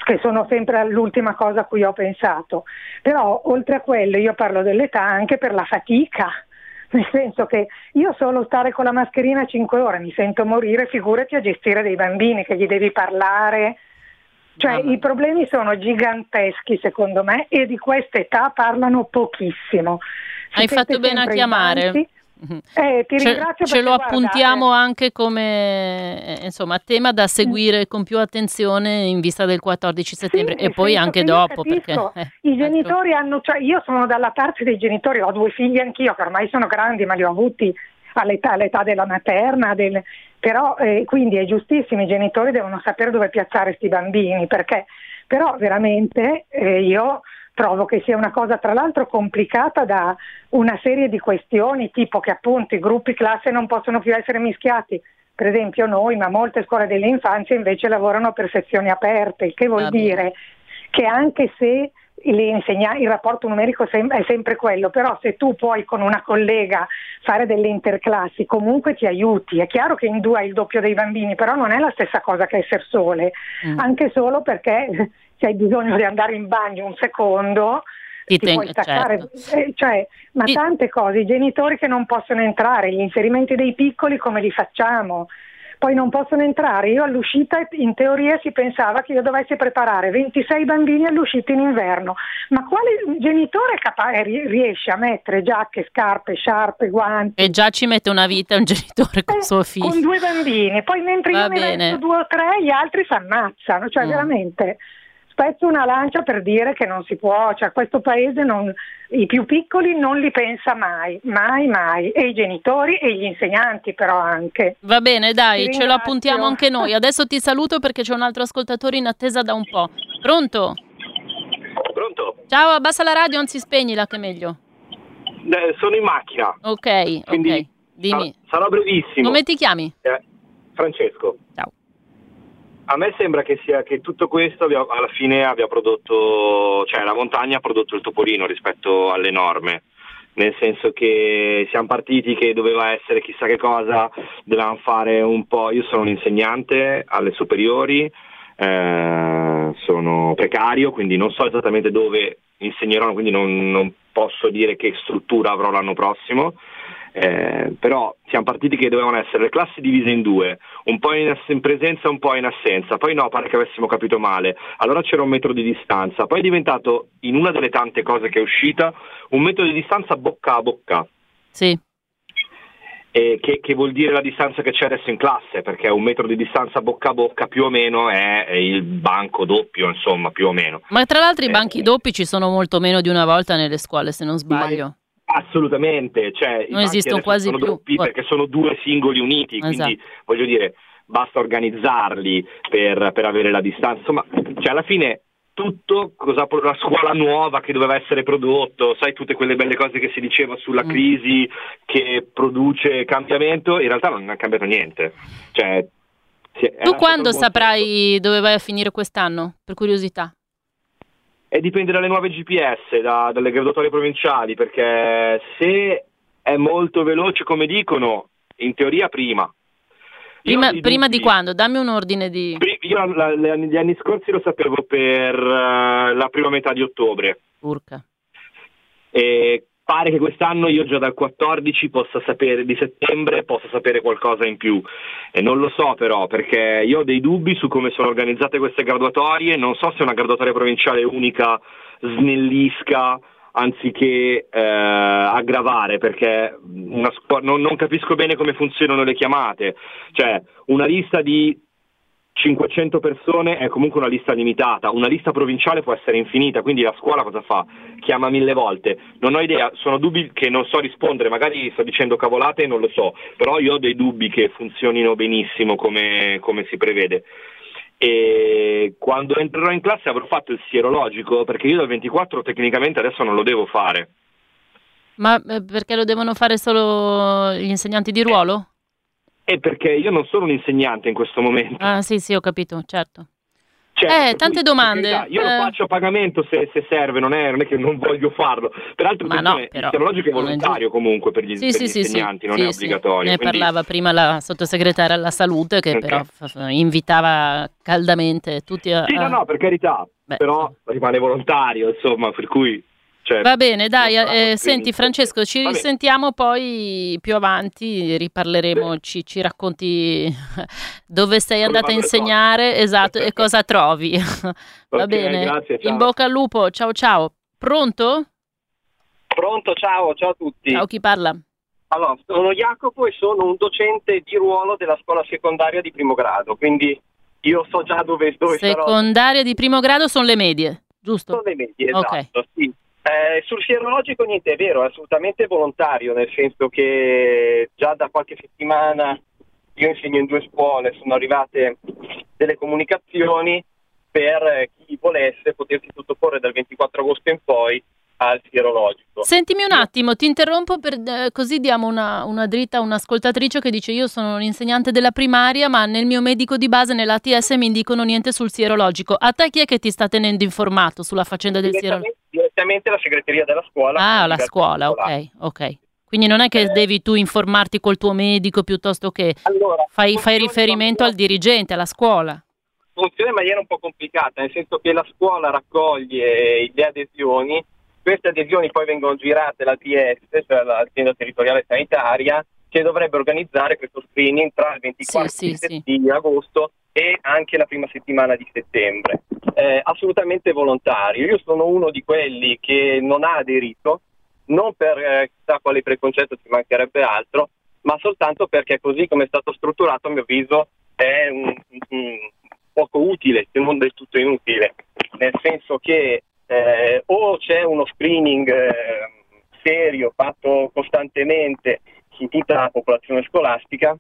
che sono sempre l'ultima cosa a cui ho pensato. Però oltre a quello io parlo dell'età anche per la fatica, nel senso che io solo stare con la mascherina 5 ore mi sento morire, figurati a gestire dei bambini che gli devi parlare. Cioè i problemi sono giganteschi secondo me e di questa età parlano pochissimo. Si Hai fatto bene a chiamare. Mhm. Eh, ti ce, ce lo appuntiamo guarda, anche come eh, insomma, tema da seguire con più attenzione in vista del 14 settembre sì, e poi anche dopo. Perché, eh, I genitori ecco. hanno, cioè, io sono dalla parte dei genitori, ho due figli anch'io che ormai sono grandi ma li ho avuti all'età, all'età della materna, del, però eh, quindi è giustissimo, i genitori devono sapere dove piazzare questi bambini perché però veramente eh, io trovo che sia una cosa tra l'altro complicata da una serie di questioni, tipo che appunto i gruppi classe non possono più essere mischiati. Per esempio noi, ma molte scuole dell'infanzia invece lavorano per sezioni aperte, il che vuol ah, dire che anche se insegna- il rapporto numerico sem- è sempre quello, però se tu puoi con una collega fare delle interclassi comunque ti aiuti. È chiaro che in due hai il doppio dei bambini, però non è la stessa cosa che essere sole, mm. anche solo perché se hai bisogno di andare in bagno un secondo ti, ti puoi staccare, certo. eh, cioè, ma tante cose, i genitori che non possono entrare, gli inserimenti dei piccoli come li facciamo? Poi non possono entrare. Io all'uscita in teoria si pensava che io dovessi preparare 26 bambini all'uscita in inverno, ma quale genitore capa- riesce a mettere giacche, scarpe, sciarpe, guanti? E già ci mette una vita un genitore con eh, suo figlio. Con due bambini, poi mentre Va io bene. ne due o tre gli altri si ammazzano, cioè mm. veramente spezzo una lancia per dire che non si può, cioè questo paese non, i più piccoli non li pensa mai, mai, mai, e i genitori e gli insegnanti però anche. Va bene, dai, ce lo appuntiamo anche noi. Adesso ti saluto perché c'è un altro ascoltatore in attesa da un po'. Pronto? Pronto? Ciao, abbassa la radio, anzi spegnila che è meglio. Eh, sono in macchina. Ok, Quindi ok. Dimmi. Sarò brevissimo. Come ti chiami? Eh, Francesco. Ciao. A me sembra che, sia, che tutto questo abbia, alla fine abbia prodotto, cioè la montagna ha prodotto il topolino rispetto alle norme, nel senso che siamo partiti che doveva essere chissà che cosa, dovevamo fare un po', io sono un insegnante alle superiori, eh, sono precario, quindi non so esattamente dove insegnerò, quindi non, non posso dire che struttura avrò l'anno prossimo eh, però siamo partiti che dovevano essere le classi divise in due, un po' in, in presenza un po' in assenza, poi no, pare che avessimo capito male, allora c'era un metro di distanza, poi è diventato, in una delle tante cose che è uscita, un metro di distanza bocca a bocca. Sì. Che, che, vuol dire la distanza che c'è adesso in classe, perché un metro di distanza bocca a bocca più o meno è, è il banco doppio, insomma, più o meno. Ma tra l'altro i banchi eh, doppi ci sono molto meno di una volta nelle scuole, se non sbaglio. Assolutamente, cioè, non esistono quasi sono più doppi perché sono due singoli uniti, esatto. quindi voglio dire, basta organizzarli per, per avere la distanza. Insomma, cioè, alla fine tutto, cosa, la scuola nuova che doveva essere prodotto, sai tutte quelle belle cose che si diceva sulla mm. crisi che produce cambiamento, in realtà non è cambiato niente. Cioè, tu quando saprai dove vai a finire quest'anno, per curiosità? E dipende dalle nuove GPS, da, dalle graduatorie provinciali, perché se è molto veloce come dicono, in teoria prima. Prima, prima di quando? Dammi un ordine di... Io la, la, gli anni scorsi lo sapevo per uh, la prima metà di ottobre. Urca. E pare che quest'anno io già dal 14 possa sapere, di settembre possa sapere qualcosa in più. E non lo so però perché io ho dei dubbi su come sono organizzate queste graduatorie, non so se una graduatoria provinciale unica snellisca anziché eh, aggravare perché scu- non, non capisco bene come funzionano le chiamate, cioè una lista di 500 persone è comunque una lista limitata, una lista provinciale può essere infinita, quindi la scuola cosa fa? Chiama mille volte. Non ho idea, sono dubbi che non so rispondere, magari sto dicendo cavolate e non lo so, però io ho dei dubbi che funzionino benissimo come, come si prevede. E quando entrerò in classe avrò fatto il sierologico, perché io dal 24 tecnicamente adesso non lo devo fare. Ma eh, perché lo devono fare solo gli insegnanti di ruolo? È perché io non sono un insegnante in questo momento. Ah, sì, sì, ho capito, certo. Certo, eh, tante domande. Io eh... lo faccio a pagamento se, se serve, non è, non è, che non voglio farlo. Peraltro, Ma no, però, il logico è volontario comunque per gli, sì, per gli sì, insegnanti, sì, non è obbligatorio. Ne quindi... parlava prima la sottosegretaria alla salute che okay. però invitava caldamente tutti a... Sì, no, no, per carità, Beh, però rimane volontario, insomma, per cui... Cioè, Va bene, dai, eh, senti Francesco, ci risentiamo poi più avanti, riparleremo, ci, ci, racconti dove sei andata a insegnare, esatto, e cosa trovi. Va okay, bene, grazie, in bocca al lupo, ciao ciao. Pronto? Pronto, ciao, ciao a tutti. Ciao, chi parla? Allora, sono Jacopo e sono un docente di ruolo della scuola secondaria di primo grado, quindi io so già dove, dove Secondaria sarò. di primo grado sono le medie, giusto? Sono le medie, esatto, okay. sì. Eh, sul sierologico niente, è vero, è assolutamente volontario, nel senso che già da qualche settimana io insegno in due scuole, sono arrivate delle comunicazioni per chi volesse potersi sottoporre dal 24 agosto in poi al sierologico. Sentimi un attimo, ti interrompo per, eh, così diamo una, una dritta a un'ascoltatrice che dice io sono un insegnante della primaria ma nel mio medico di base nell'ATS mi dicono niente sul sierologico. A te chi è che ti sta tenendo informato sulla faccenda del sierologico? Direttamente la segreteria della scuola. Ah, la scuola, ok, ok. Quindi non è che devi tu informarti col tuo medico piuttosto che allora, fai, fai riferimento al dirigente, alla scuola. Funziona in maniera un po' complicata, nel senso che la scuola raccoglie le adesioni, queste adesioni poi vengono girate all'ATS, cioè l'azienda territoriale sanitaria, che dovrebbe organizzare questo screening tra il 24 sì, sì, di sì. agosto e anche la prima settimana di settembre. Eh, assolutamente volontario. Io sono uno di quelli che non ha aderito, non per eh, chissà quale preconcetto ci mancherebbe altro, ma soltanto perché così come è stato strutturato, a mio avviso, è un, un, poco utile, se non del tutto inutile, nel senso che eh, o c'è uno screening eh, serio fatto costantemente su tutta la popolazione scolastica,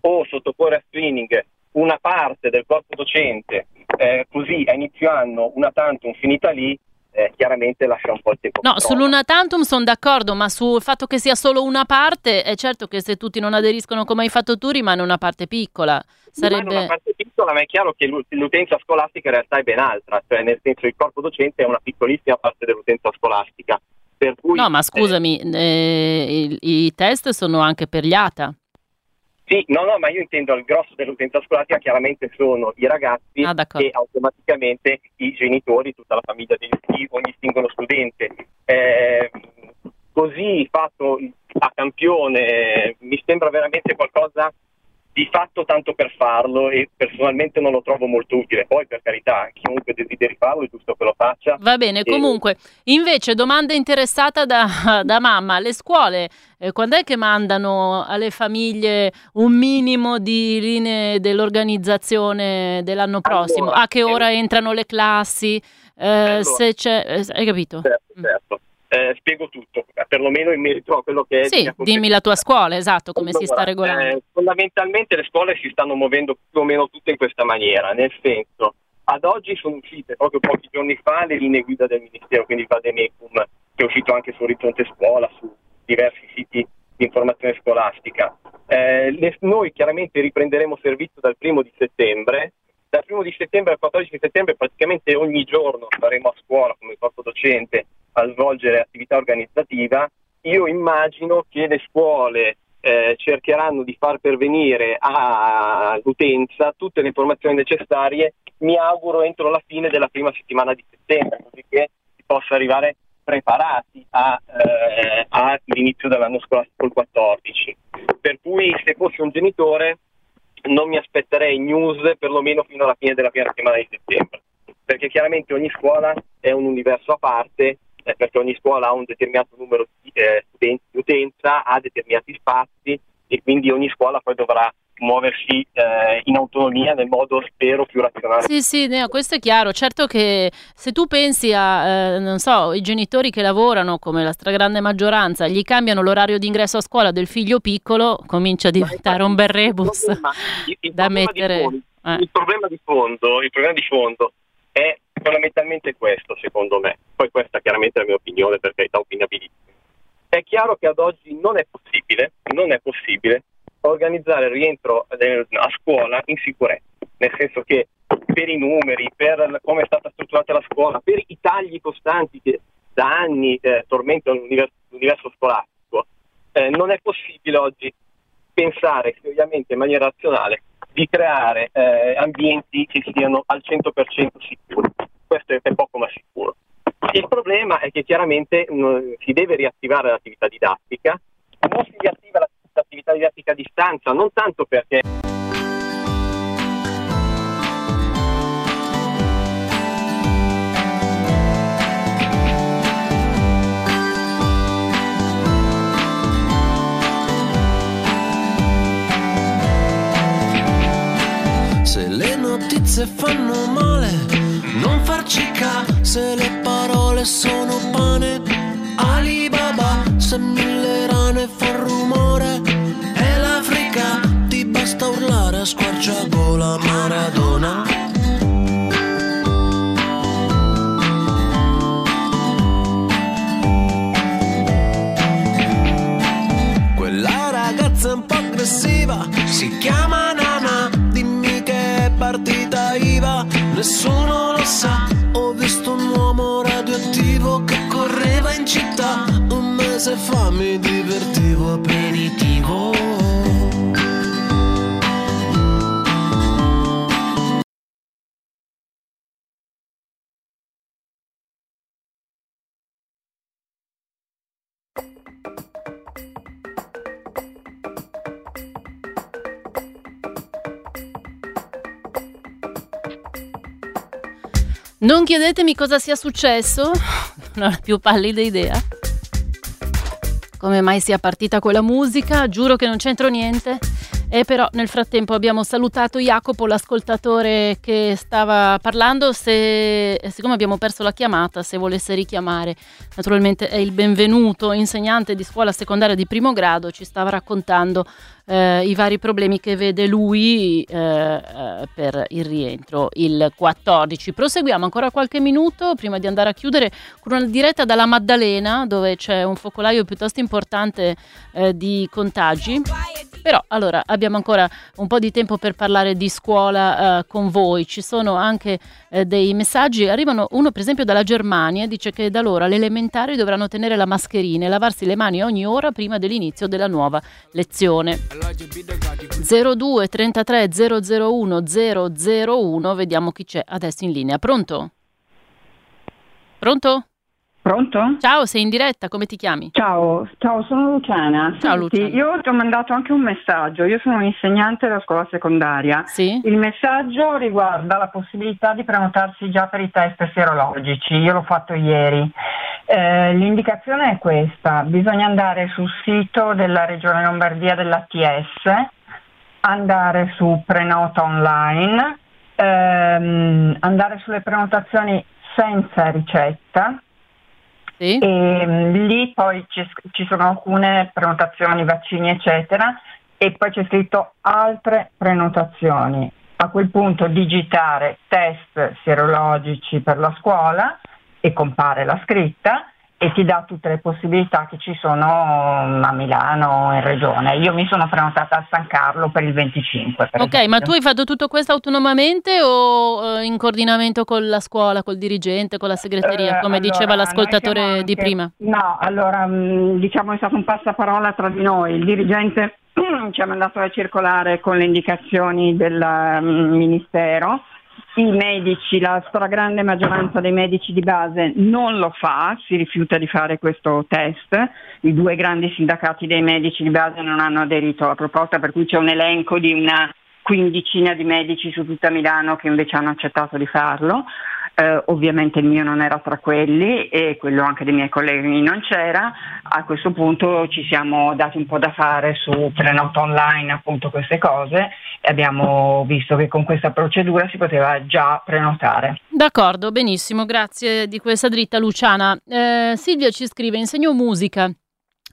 o sottoporre a screening una parte del corpo docente, eh, così a inizio anno, una tantum finita lì, eh, chiaramente lascia un po' il tempo. No, sull'una tantum sono d'accordo, ma sul fatto che sia solo una parte, è certo che se tutti non aderiscono come hai fatto tu rimane una parte piccola. Sarebbe... Rimane una parte piccola, ma è chiaro che l'utenza scolastica in realtà è ben altra, cioè nel senso il corpo docente è una piccolissima parte dell'utenza scolastica. Cui, no, ma scusami, eh, eh, i, i test sono anche per gli ATA. Sì, no, no, ma io intendo il grosso dell'utenza scolastica chiaramente sono i ragazzi ah, e automaticamente i genitori, tutta la famiglia di, ogni singolo studente. Eh, così fatto a campione mi sembra veramente qualcosa di fatto tanto per farlo e personalmente non lo trovo molto utile. Poi per carità, chiunque desideri farlo è giusto che lo faccia. Va bene, e... comunque, invece domanda interessata da, da mamma, le scuole eh, quando è che mandano alle famiglie un minimo di linee dell'organizzazione dell'anno prossimo? Allora, a che ora eh... entrano le classi? Eh, allora, se c'è, eh, hai capito? Certo, certo eh, spiego tutto, perlomeno in merito a quello che è... Sì, dimmi la tua scuola, esatto, come allora, si sta regolando. Eh, fondamentalmente le scuole si stanno muovendo più o meno tutte in questa maniera, nel senso, ad oggi sono uscite proprio pochi giorni fa le linee guida del Ministero, quindi il Vademecum, che è uscito anche su Orizzonte Scuola, su diversi siti di informazione scolastica. Eh, le, noi chiaramente riprenderemo servizio dal primo di settembre, dal primo di settembre al 14 settembre praticamente ogni giorno saremo a scuola come corpo docente a svolgere attività organizzativa, io immagino che le scuole eh, cercheranno di far pervenire all'utenza tutte le informazioni necessarie, mi auguro entro la fine della prima settimana di settembre, così che si possa arrivare preparati a, eh, all'inizio dell'anno scolastico il 14. Per cui se fossi un genitore non mi aspetterei news perlomeno fino alla fine della prima settimana di settembre, perché chiaramente ogni scuola è un universo a parte eh, perché ogni scuola ha un determinato numero di eh, studenti di utenza, ha determinati spazi e quindi ogni scuola poi dovrà muoversi eh, in autonomia nel modo spero più razionale. Sì, sì, no, questo è chiaro. Certo che se tu pensi a, eh, non so, i genitori che lavorano come la stragrande maggioranza, gli cambiano l'orario di ingresso a scuola del figlio piccolo, comincia a diventare un bel rebus il problema, il, il da mettere. Fondo, eh. il, problema di fondo, il problema di fondo è fondamentalmente questo, secondo me. Poi questa chiaramente è la mia opinione, per carità opinabilissima. È chiaro che ad oggi non è possibile, non è possibile organizzare il rientro a scuola in sicurezza, nel senso che per i numeri, per come è stata strutturata la scuola, per i tagli costanti che da anni eh, tormentano l'universo, l'universo scolastico, eh, non è possibile oggi pensare seriamente in maniera razionale di creare eh, ambienti che siano al 100% sicuri. Questo è, poco ma sicuro. Il problema è che chiaramente mh, mm, si deve riattivare l'attività didattica, non si riattiva l'attività didattica a distanza, non tanto perché... carezze fanno male, non farci Se le parole sono pane. Alibaba, se mille rane fa rumore, E l'Africa, ti basta urlare a squarciagola Maradona. Quella ragazza un po' aggressiva si chiama nessuno lo sa. Ho visto un uomo radioattivo che correva in città. Un mese fa mi divertivo aperitivo. Non chiedetemi cosa sia successo, non ho la più pallida idea. Come mai sia partita quella musica, giuro che non c'entro niente. E però nel frattempo abbiamo salutato Jacopo, l'ascoltatore che stava parlando, se, siccome abbiamo perso la chiamata, se volesse richiamare, naturalmente è il benvenuto, insegnante di scuola secondaria di primo grado, ci stava raccontando eh, i vari problemi che vede lui eh, eh, per il rientro il 14. Proseguiamo ancora qualche minuto prima di andare a chiudere con una diretta dalla Maddalena dove c'è un focolaio piuttosto importante eh, di contagi. Però allora abbiamo ancora un po' di tempo per parlare di scuola eh, con voi. Ci sono anche eh, dei messaggi. Arrivano uno per esempio dalla Germania, dice che da loro alle elementari dovranno tenere la mascherina e lavarsi le mani ogni ora prima dell'inizio della nuova lezione. 02 33 001 001, vediamo chi c'è adesso in linea. Pronto? Pronto? Pronto? Ciao, sei in diretta, come ti chiami? Ciao, ciao sono Luciana. Ciao Senti, Luciana. Io ti ho mandato anche un messaggio, io sono un insegnante della scuola secondaria. Sì? Il messaggio riguarda la possibilità di prenotarsi già per i test serologici, io l'ho fatto ieri. Eh, l'indicazione è questa, bisogna andare sul sito della Regione Lombardia dell'ATS, andare su prenota online, ehm, andare sulle prenotazioni senza ricetta. E mm, lì poi ci sono alcune prenotazioni, vaccini, eccetera, e poi c'è scritto altre prenotazioni. A quel punto digitare test serologici per la scuola e compare la scritta e ti dà tutte le possibilità che ci sono mm, a Milano in regione. Io mi sono prenotata a San Carlo per il 25. Per Ok, ma esempio. tu hai fatto tutto questo autonomamente o eh, in coordinamento con la scuola, col dirigente, con la segreteria, Eh, come diceva allora, l'ascoltatore noi siamo di anche- prima? No, allora mh, diciamo è stato un passaparola tra di noi. Il dirigente ci ha mandato la circolare con le indicazioni del mm, Ministero. I medici, la stragrande maggioranza dei medici di base non lo fa, si rifiuta di fare questo test. I due grandi sindacati dei medici di base non hanno aderito alla proposta, per cui c'è un elenco di una quindicina di medici su tutta Milano che invece hanno accettato di farlo. Eh, ovviamente il mio non era tra quelli e quello anche dei miei colleghi non c'era. A questo punto ci siamo dati un po' da fare su prenota online, appunto queste cose e abbiamo visto che con questa procedura si poteva già prenotare. D'accordo, benissimo, grazie di questa dritta Luciana. Eh, Silvia ci scrive, insegno musica.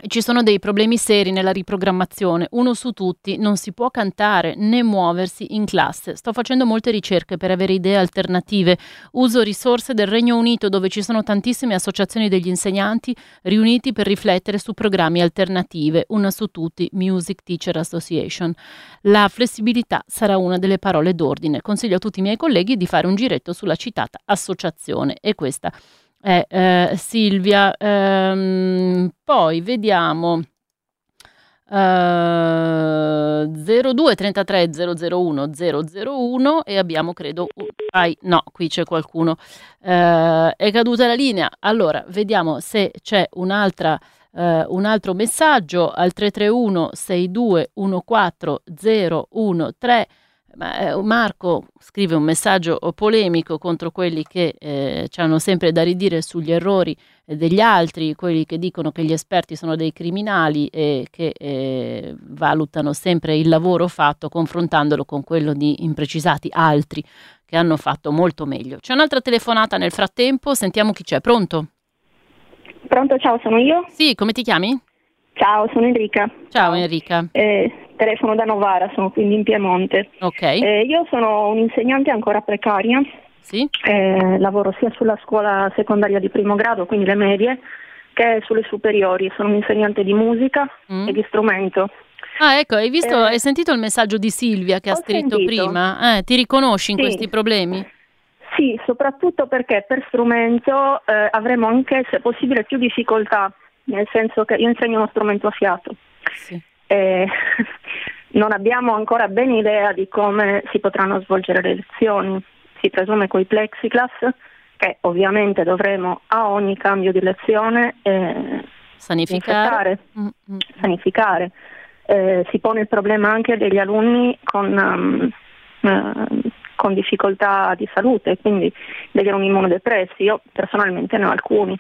Ci sono dei problemi seri nella riprogrammazione. Uno su tutti, non si può cantare né muoversi in classe. Sto facendo molte ricerche per avere idee alternative. Uso risorse del Regno Unito dove ci sono tantissime associazioni degli insegnanti riuniti per riflettere su programmi alternative. Una su tutti, Music Teacher Association. La flessibilità sarà una delle parole d'ordine. Consiglio a tutti i miei colleghi di fare un giretto sulla citata associazione. E questa è eh, Silvia. Ehm, poi vediamo. eh, 02 33 001 001 e abbiamo credo un- ai, no qui c'è qualcuno Eh, è caduta la linea allora vediamo se c'è un'altra eh, un altro messaggio al 331 62 14 013 ma, eh, Marco scrive un messaggio polemico contro quelli che eh, ci hanno sempre da ridire sugli errori eh, degli altri, quelli che dicono che gli esperti sono dei criminali e che eh, valutano sempre il lavoro fatto confrontandolo con quello di imprecisati altri che hanno fatto molto meglio. C'è un'altra telefonata nel frattempo, sentiamo chi c'è. Pronto? Pronto, ciao, sono io? Sì, come ti chiami? Ciao, sono Enrica. Ciao Enrica. Eh, telefono da Novara, sono quindi in Piemonte. Ok. Eh, io sono un'insegnante ancora precaria. Sì. Eh, lavoro sia sulla scuola secondaria di primo grado, quindi le medie, che sulle superiori. Sono un'insegnante di musica Mm. e di strumento. Ah, ecco, hai visto, Eh, hai sentito il messaggio di Silvia che ha scritto sentito. prima? Eh, ti riconosci in Sì. questi problemi? Sì, soprattutto perché per strumento eh, avremo anche, se possibile, più difficoltà, nel senso che io insegno uno strumento a fiato. Sì. E non abbiamo ancora bene idea di come si potranno svolgere le lezioni. Si presume coi plexiglass, che ovviamente dovremo a ogni cambio di lezione eh, Sanificare. infettare, sanificare. Eh, si pone il problema anche degli alunni con, um, eh, con difficoltà di salute, quindi degli alunni immunodepressi. Io personalmente ne ho alcuni.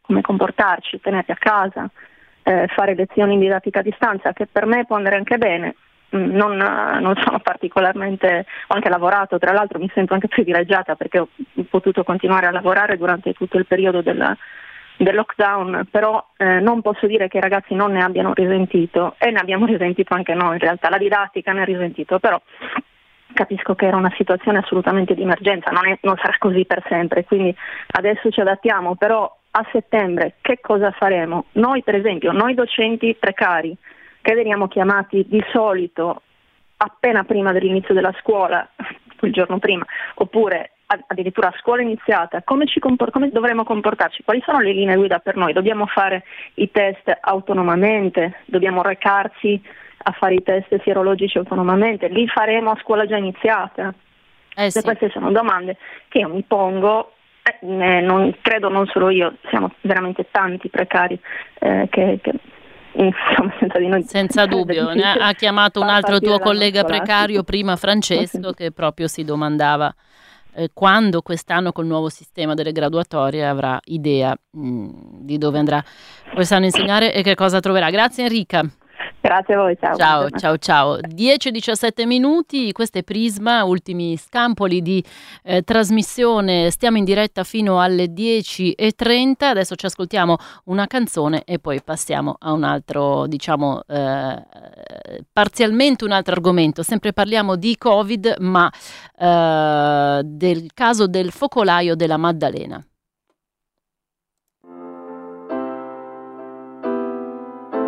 Come comportarci, tenerli a casa, eh, fare lezioni in didattica a distanza, che per me può andare anche bene. Mm, Non, non sono particolarmente, ho anche lavorato, tra l'altro mi sento anche privilegiata perché ho potuto continuare a lavorare durante tutto il periodo della- del lockdown, però eh, non posso dire che i ragazzi non ne abbiano risentito e ne abbiamo risentito anche noi in realtà, la didattica ne ha risentito, però capisco che era una situazione assolutamente di emergenza, non, è- non sarà così per sempre, quindi adesso ci adattiamo, però a settembre che cosa faremo? Noi per esempio, noi docenti precari che veniamo chiamati di solito appena prima dell'inizio della scuola, il giorno prima, oppure addirittura a scuola iniziata, come, ci compor- come dovremo comportarci? Quali sono le linee guida per noi? Dobbiamo fare i test autonomamente? Dobbiamo recarci a fare i test sierologici autonomamente? Li faremo a scuola già iniziata? Se Queste sono domande che io mi pongo. Eh, non, credo non solo io, siamo veramente tanti precari eh, che, che, insomma, senza di noi Senza dubbio, ne ha, chiamato un altro tuo collega precario prima, Francesco, che proprio si domandava eh, quando quest'anno col nuovo sistema delle graduatorie avrà idea mh, di dove andrà quest'anno a insegnare e che cosa troverà. Grazie Enrica. Grazie a voi, ciao. Ciao, ciao, ciao. 10-17 minuti, questo è Prisma, ultimi scampoli di eh, trasmissione. Stiamo in diretta fino alle 10.30. Adesso ci ascoltiamo una canzone e poi passiamo a un altro, diciamo, eh, parzialmente un altro argomento. Sempre parliamo di Covid, ma eh, del caso del focolaio della Maddalena.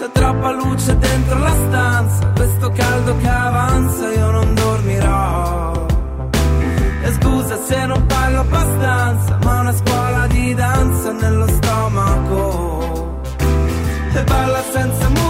C'è troppa luce dentro la stanza, questo caldo che avanza io non dormirò. E scusa se non parlo abbastanza, ma una scuola di danza nello stomaco. E balla senza musica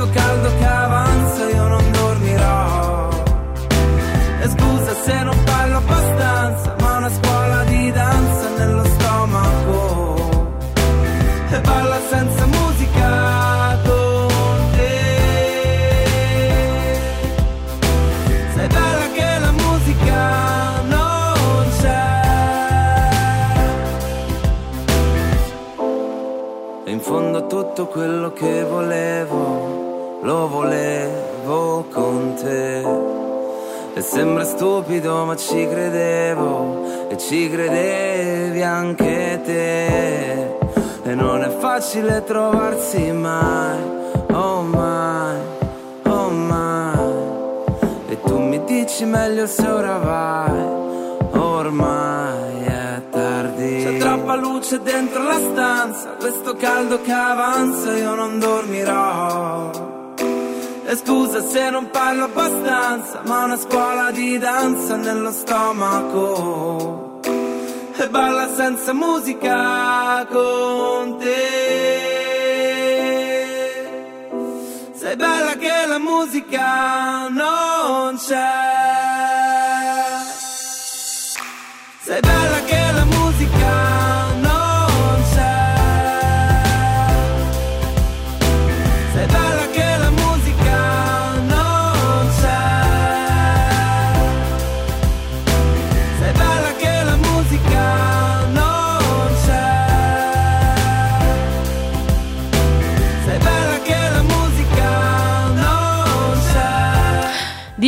questo caldo che avanza io non dormirò. E scusa se non parlo abbastanza, ma una scuola di danza nello stomaco. E balla senza musica con te. Sei bella che la musica tutto quello che volevo, lo volevo con te. E sembra stupido ma ci credevo e ci credevi anche te. E non è facile trovarsi mai, oh mai, oh mai. E tu mi dici meglio se ora vai, ormai è tardi. C'è troppa luce dentro la stanza, questo caldo che avanza io non dormirò. E scusa se non parlo abbastanza, ma una scuola di danza nello stomaco. e balla senza musica con te. Sei bella che la musica non c'è. Sei bella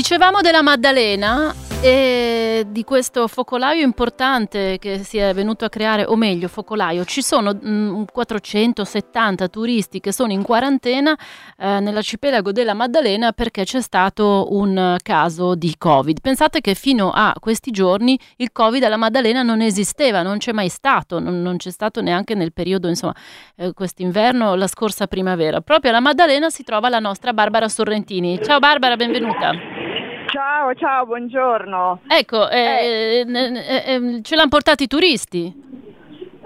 Dicevamo della Maddalena e di questo focolaio importante che si è venuto a creare, o meglio, focolaio. Ci sono mm, 470 turisti che sono in quarantena eh, nell'arcipelago della Maddalena perché c'è stato un caso di Covid. Pensate che fino a questi giorni il Covid alla Maddalena non esisteva, non c'è mai stato, non, non c'è stato neanche nel periodo, insomma, eh, quest'inverno, la scorsa primavera. Proprio alla Maddalena si trova la nostra Barbara Sorrentini. Ciao Barbara, benvenuta. Ciao, ciao, buongiorno. Ecco, eh, eh, eh, ce l'hanno portati i turisti.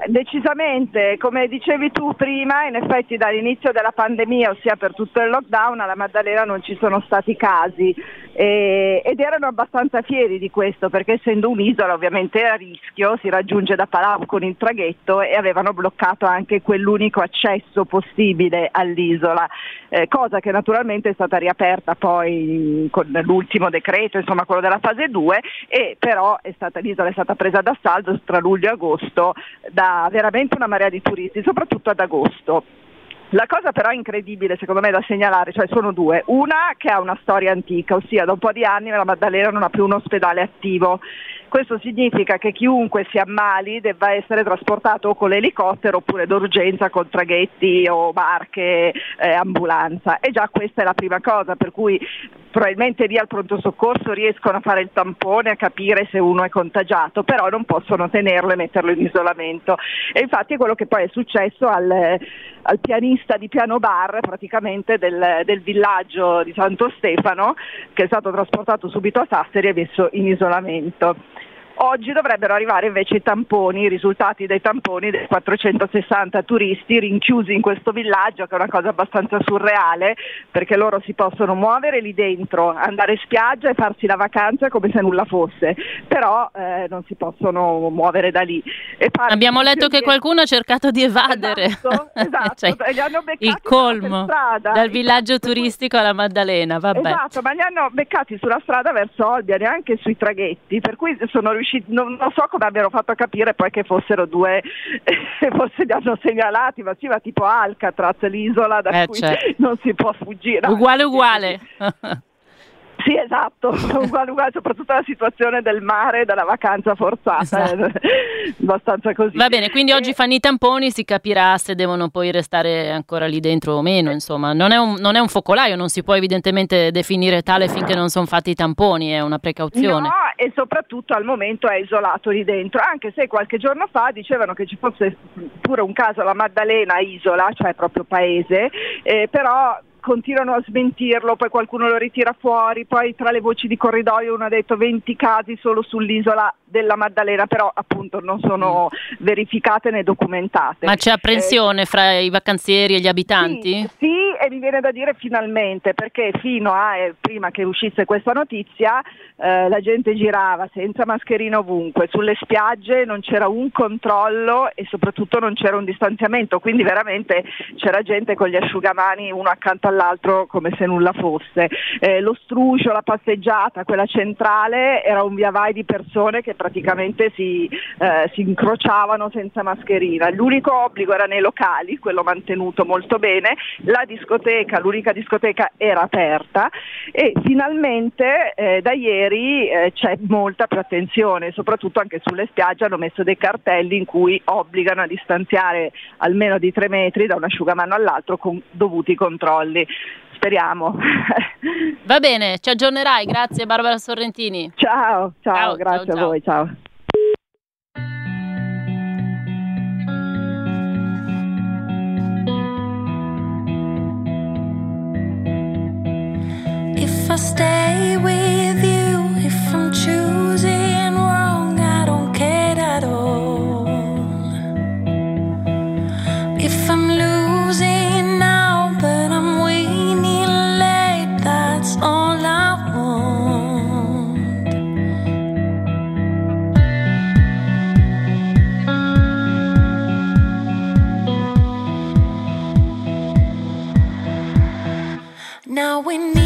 Decisamente, come dicevi tu prima, in effetti dall'inizio della pandemia, ossia per tutto il lockdown, alla Maddalena non ci sono stati casi e- ed erano abbastanza fieri di questo perché essendo un'isola ovviamente a rischio, si raggiunge da Palau con il traghetto e avevano bloccato anche quell'unico accesso possibile all'isola, eh, cosa che naturalmente è stata riaperta poi con l'ultimo decreto, insomma quello della fase 2 e però è stata, l'isola è stata presa d'assalto tra luglio e agosto da veramente una marea di turisti, soprattutto ad agosto. La cosa però incredibile secondo me da segnalare, cioè sono due, una che ha una storia antica, ossia da un po' di anni la Maddalena non ha più un ospedale attivo. Questo significa che chiunque si ammali debba essere trasportato o con l'elicottero oppure d'urgenza con traghetti o barche, eh, ambulanza. E già questa è la prima cosa, per cui probabilmente lì al pronto soccorso riescono a fare il tampone, a capire se uno è contagiato, però non possono tenerlo e metterlo in isolamento. E infatti è quello che poi è successo al, al pianista di piano bar praticamente del, del villaggio di Santo Stefano, che è stato trasportato subito a Sassari e messo in isolamento. Oggi dovrebbero arrivare invece i tamponi, i risultati dei tamponi dei 460 turisti rinchiusi in questo villaggio, che è una cosa abbastanza surreale, perché loro si possono muovere lì dentro, andare in spiaggia e farsi la vacanza come se nulla fosse, però eh, non si possono muovere da lì. Abbiamo letto che qualcuno ha cercato di evadere. Esatto, esatto. Cioè, il colmo dal villaggio turistico alla Maddalena, vabbè. Esatto, ma li hanno beccati sulla strada verso Olbia, neanche sui traghetti, per cui sono riusciti, non, non so come abbiano fatto a capire poi che fossero due, forse li hanno segnalati, ma sì, ma tipo Alcatraz, l'isola da Eh, cui certo. non si può fuggire. Uguale uguale. Sì, esatto, uguale uguale, soprattutto la situazione del mare e della vacanza forzata, Esatto. abbastanza così. Va bene, quindi oggi fanno i tamponi, si capirà se devono poi restare ancora lì dentro o meno, insomma. Non è un, non è un focolaio, non si può evidentemente definire tale finché non sono fatti i tamponi, è una precauzione. No, e soprattutto al momento è isolato lì dentro, anche se qualche giorno fa dicevano che ci fosse pure un caso alla Maddalena isola, cioè proprio paese, eh, però continuano a smentirlo, poi qualcuno lo ritira fuori, poi tra le voci di corridoio uno ha detto 20 casi solo sull'isola della Maddalena, però appunto non sono verificate né documentate. Ma c'è apprensione fra i vacanzieri e gli abitanti? Sì, sì, e mi viene da dire finalmente, perché fino a eh, prima che uscisse questa notizia eh, la gente girava senza mascherina ovunque, sulle spiagge non c'era un controllo e soprattutto non c'era un distanziamento, quindi veramente c'era gente con gli asciugamani uno accanto all'altro come se nulla fosse. Eh, lo struscio, la passeggiata, quella centrale era un via vai di persone che praticamente si, eh, si incrociavano senza mascherina. L'unico obbligo era nei locali, quello mantenuto molto bene, la discoteca, l'unica discoteca era aperta e finalmente eh, da ieri eh, c'è molta più attenzione, soprattutto anche sulle spiagge hanno messo dei cartelli in cui obbligano a distanziare almeno di tre metri da un asciugamano all'altro con dovuti controlli. Speriamo. Va bene, ci aggiornerai, grazie Barbara Sorrentini. Ciao, ciao, grazie ciao, a voi, ciao. If I stay with Now we need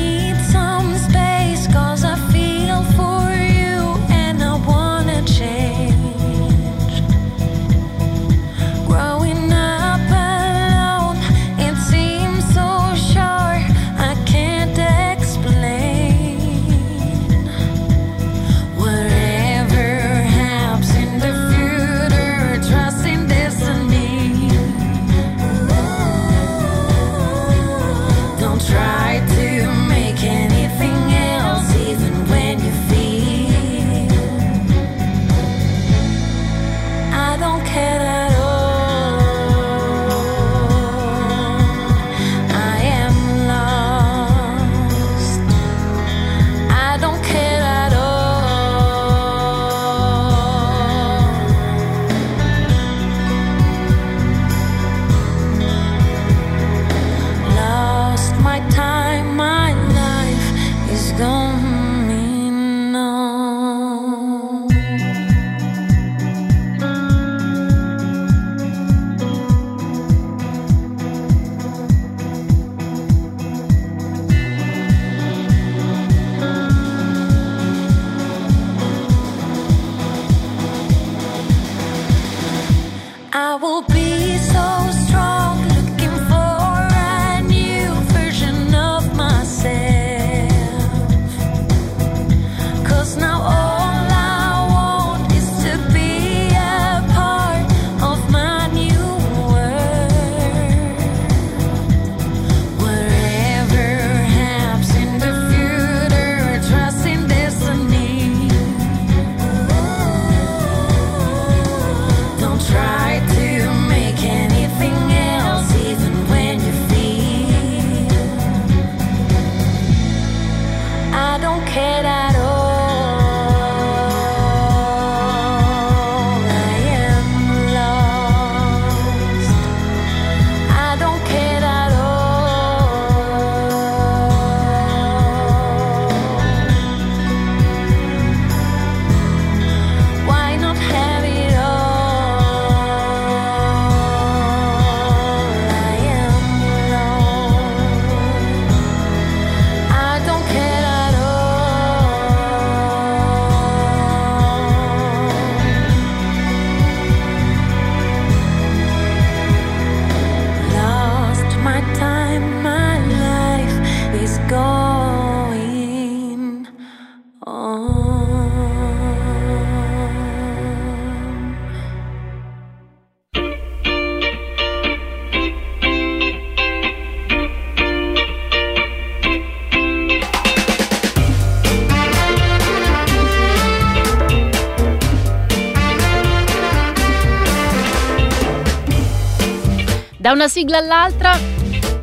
una sigla all'altra,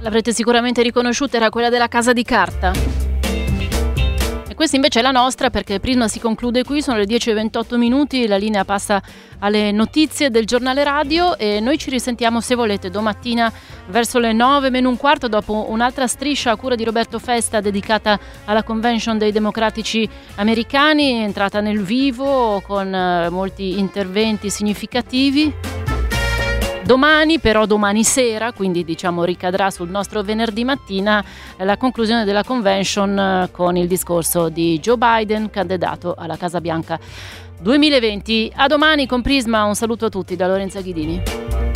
l'avrete sicuramente riconosciuta, era quella della casa di carta. E questa invece è la nostra perché Prisma si conclude qui, sono le 10.28 minuti, la linea passa alle notizie del giornale radio e noi ci risentiamo se volete domattina verso le 9 meno un quarto dopo un'altra striscia a cura di Roberto Festa dedicata alla convention dei democratici americani, entrata nel vivo con eh, molti interventi significativi. Domani, però domani sera, quindi diciamo ricadrà sul nostro venerdì mattina, eh, la conclusione della convention eh, con il discorso di Joe Biden, candidato alla Casa Bianca 2020. A domani con Prisma, un saluto a tutti da Lorenza Ghidini.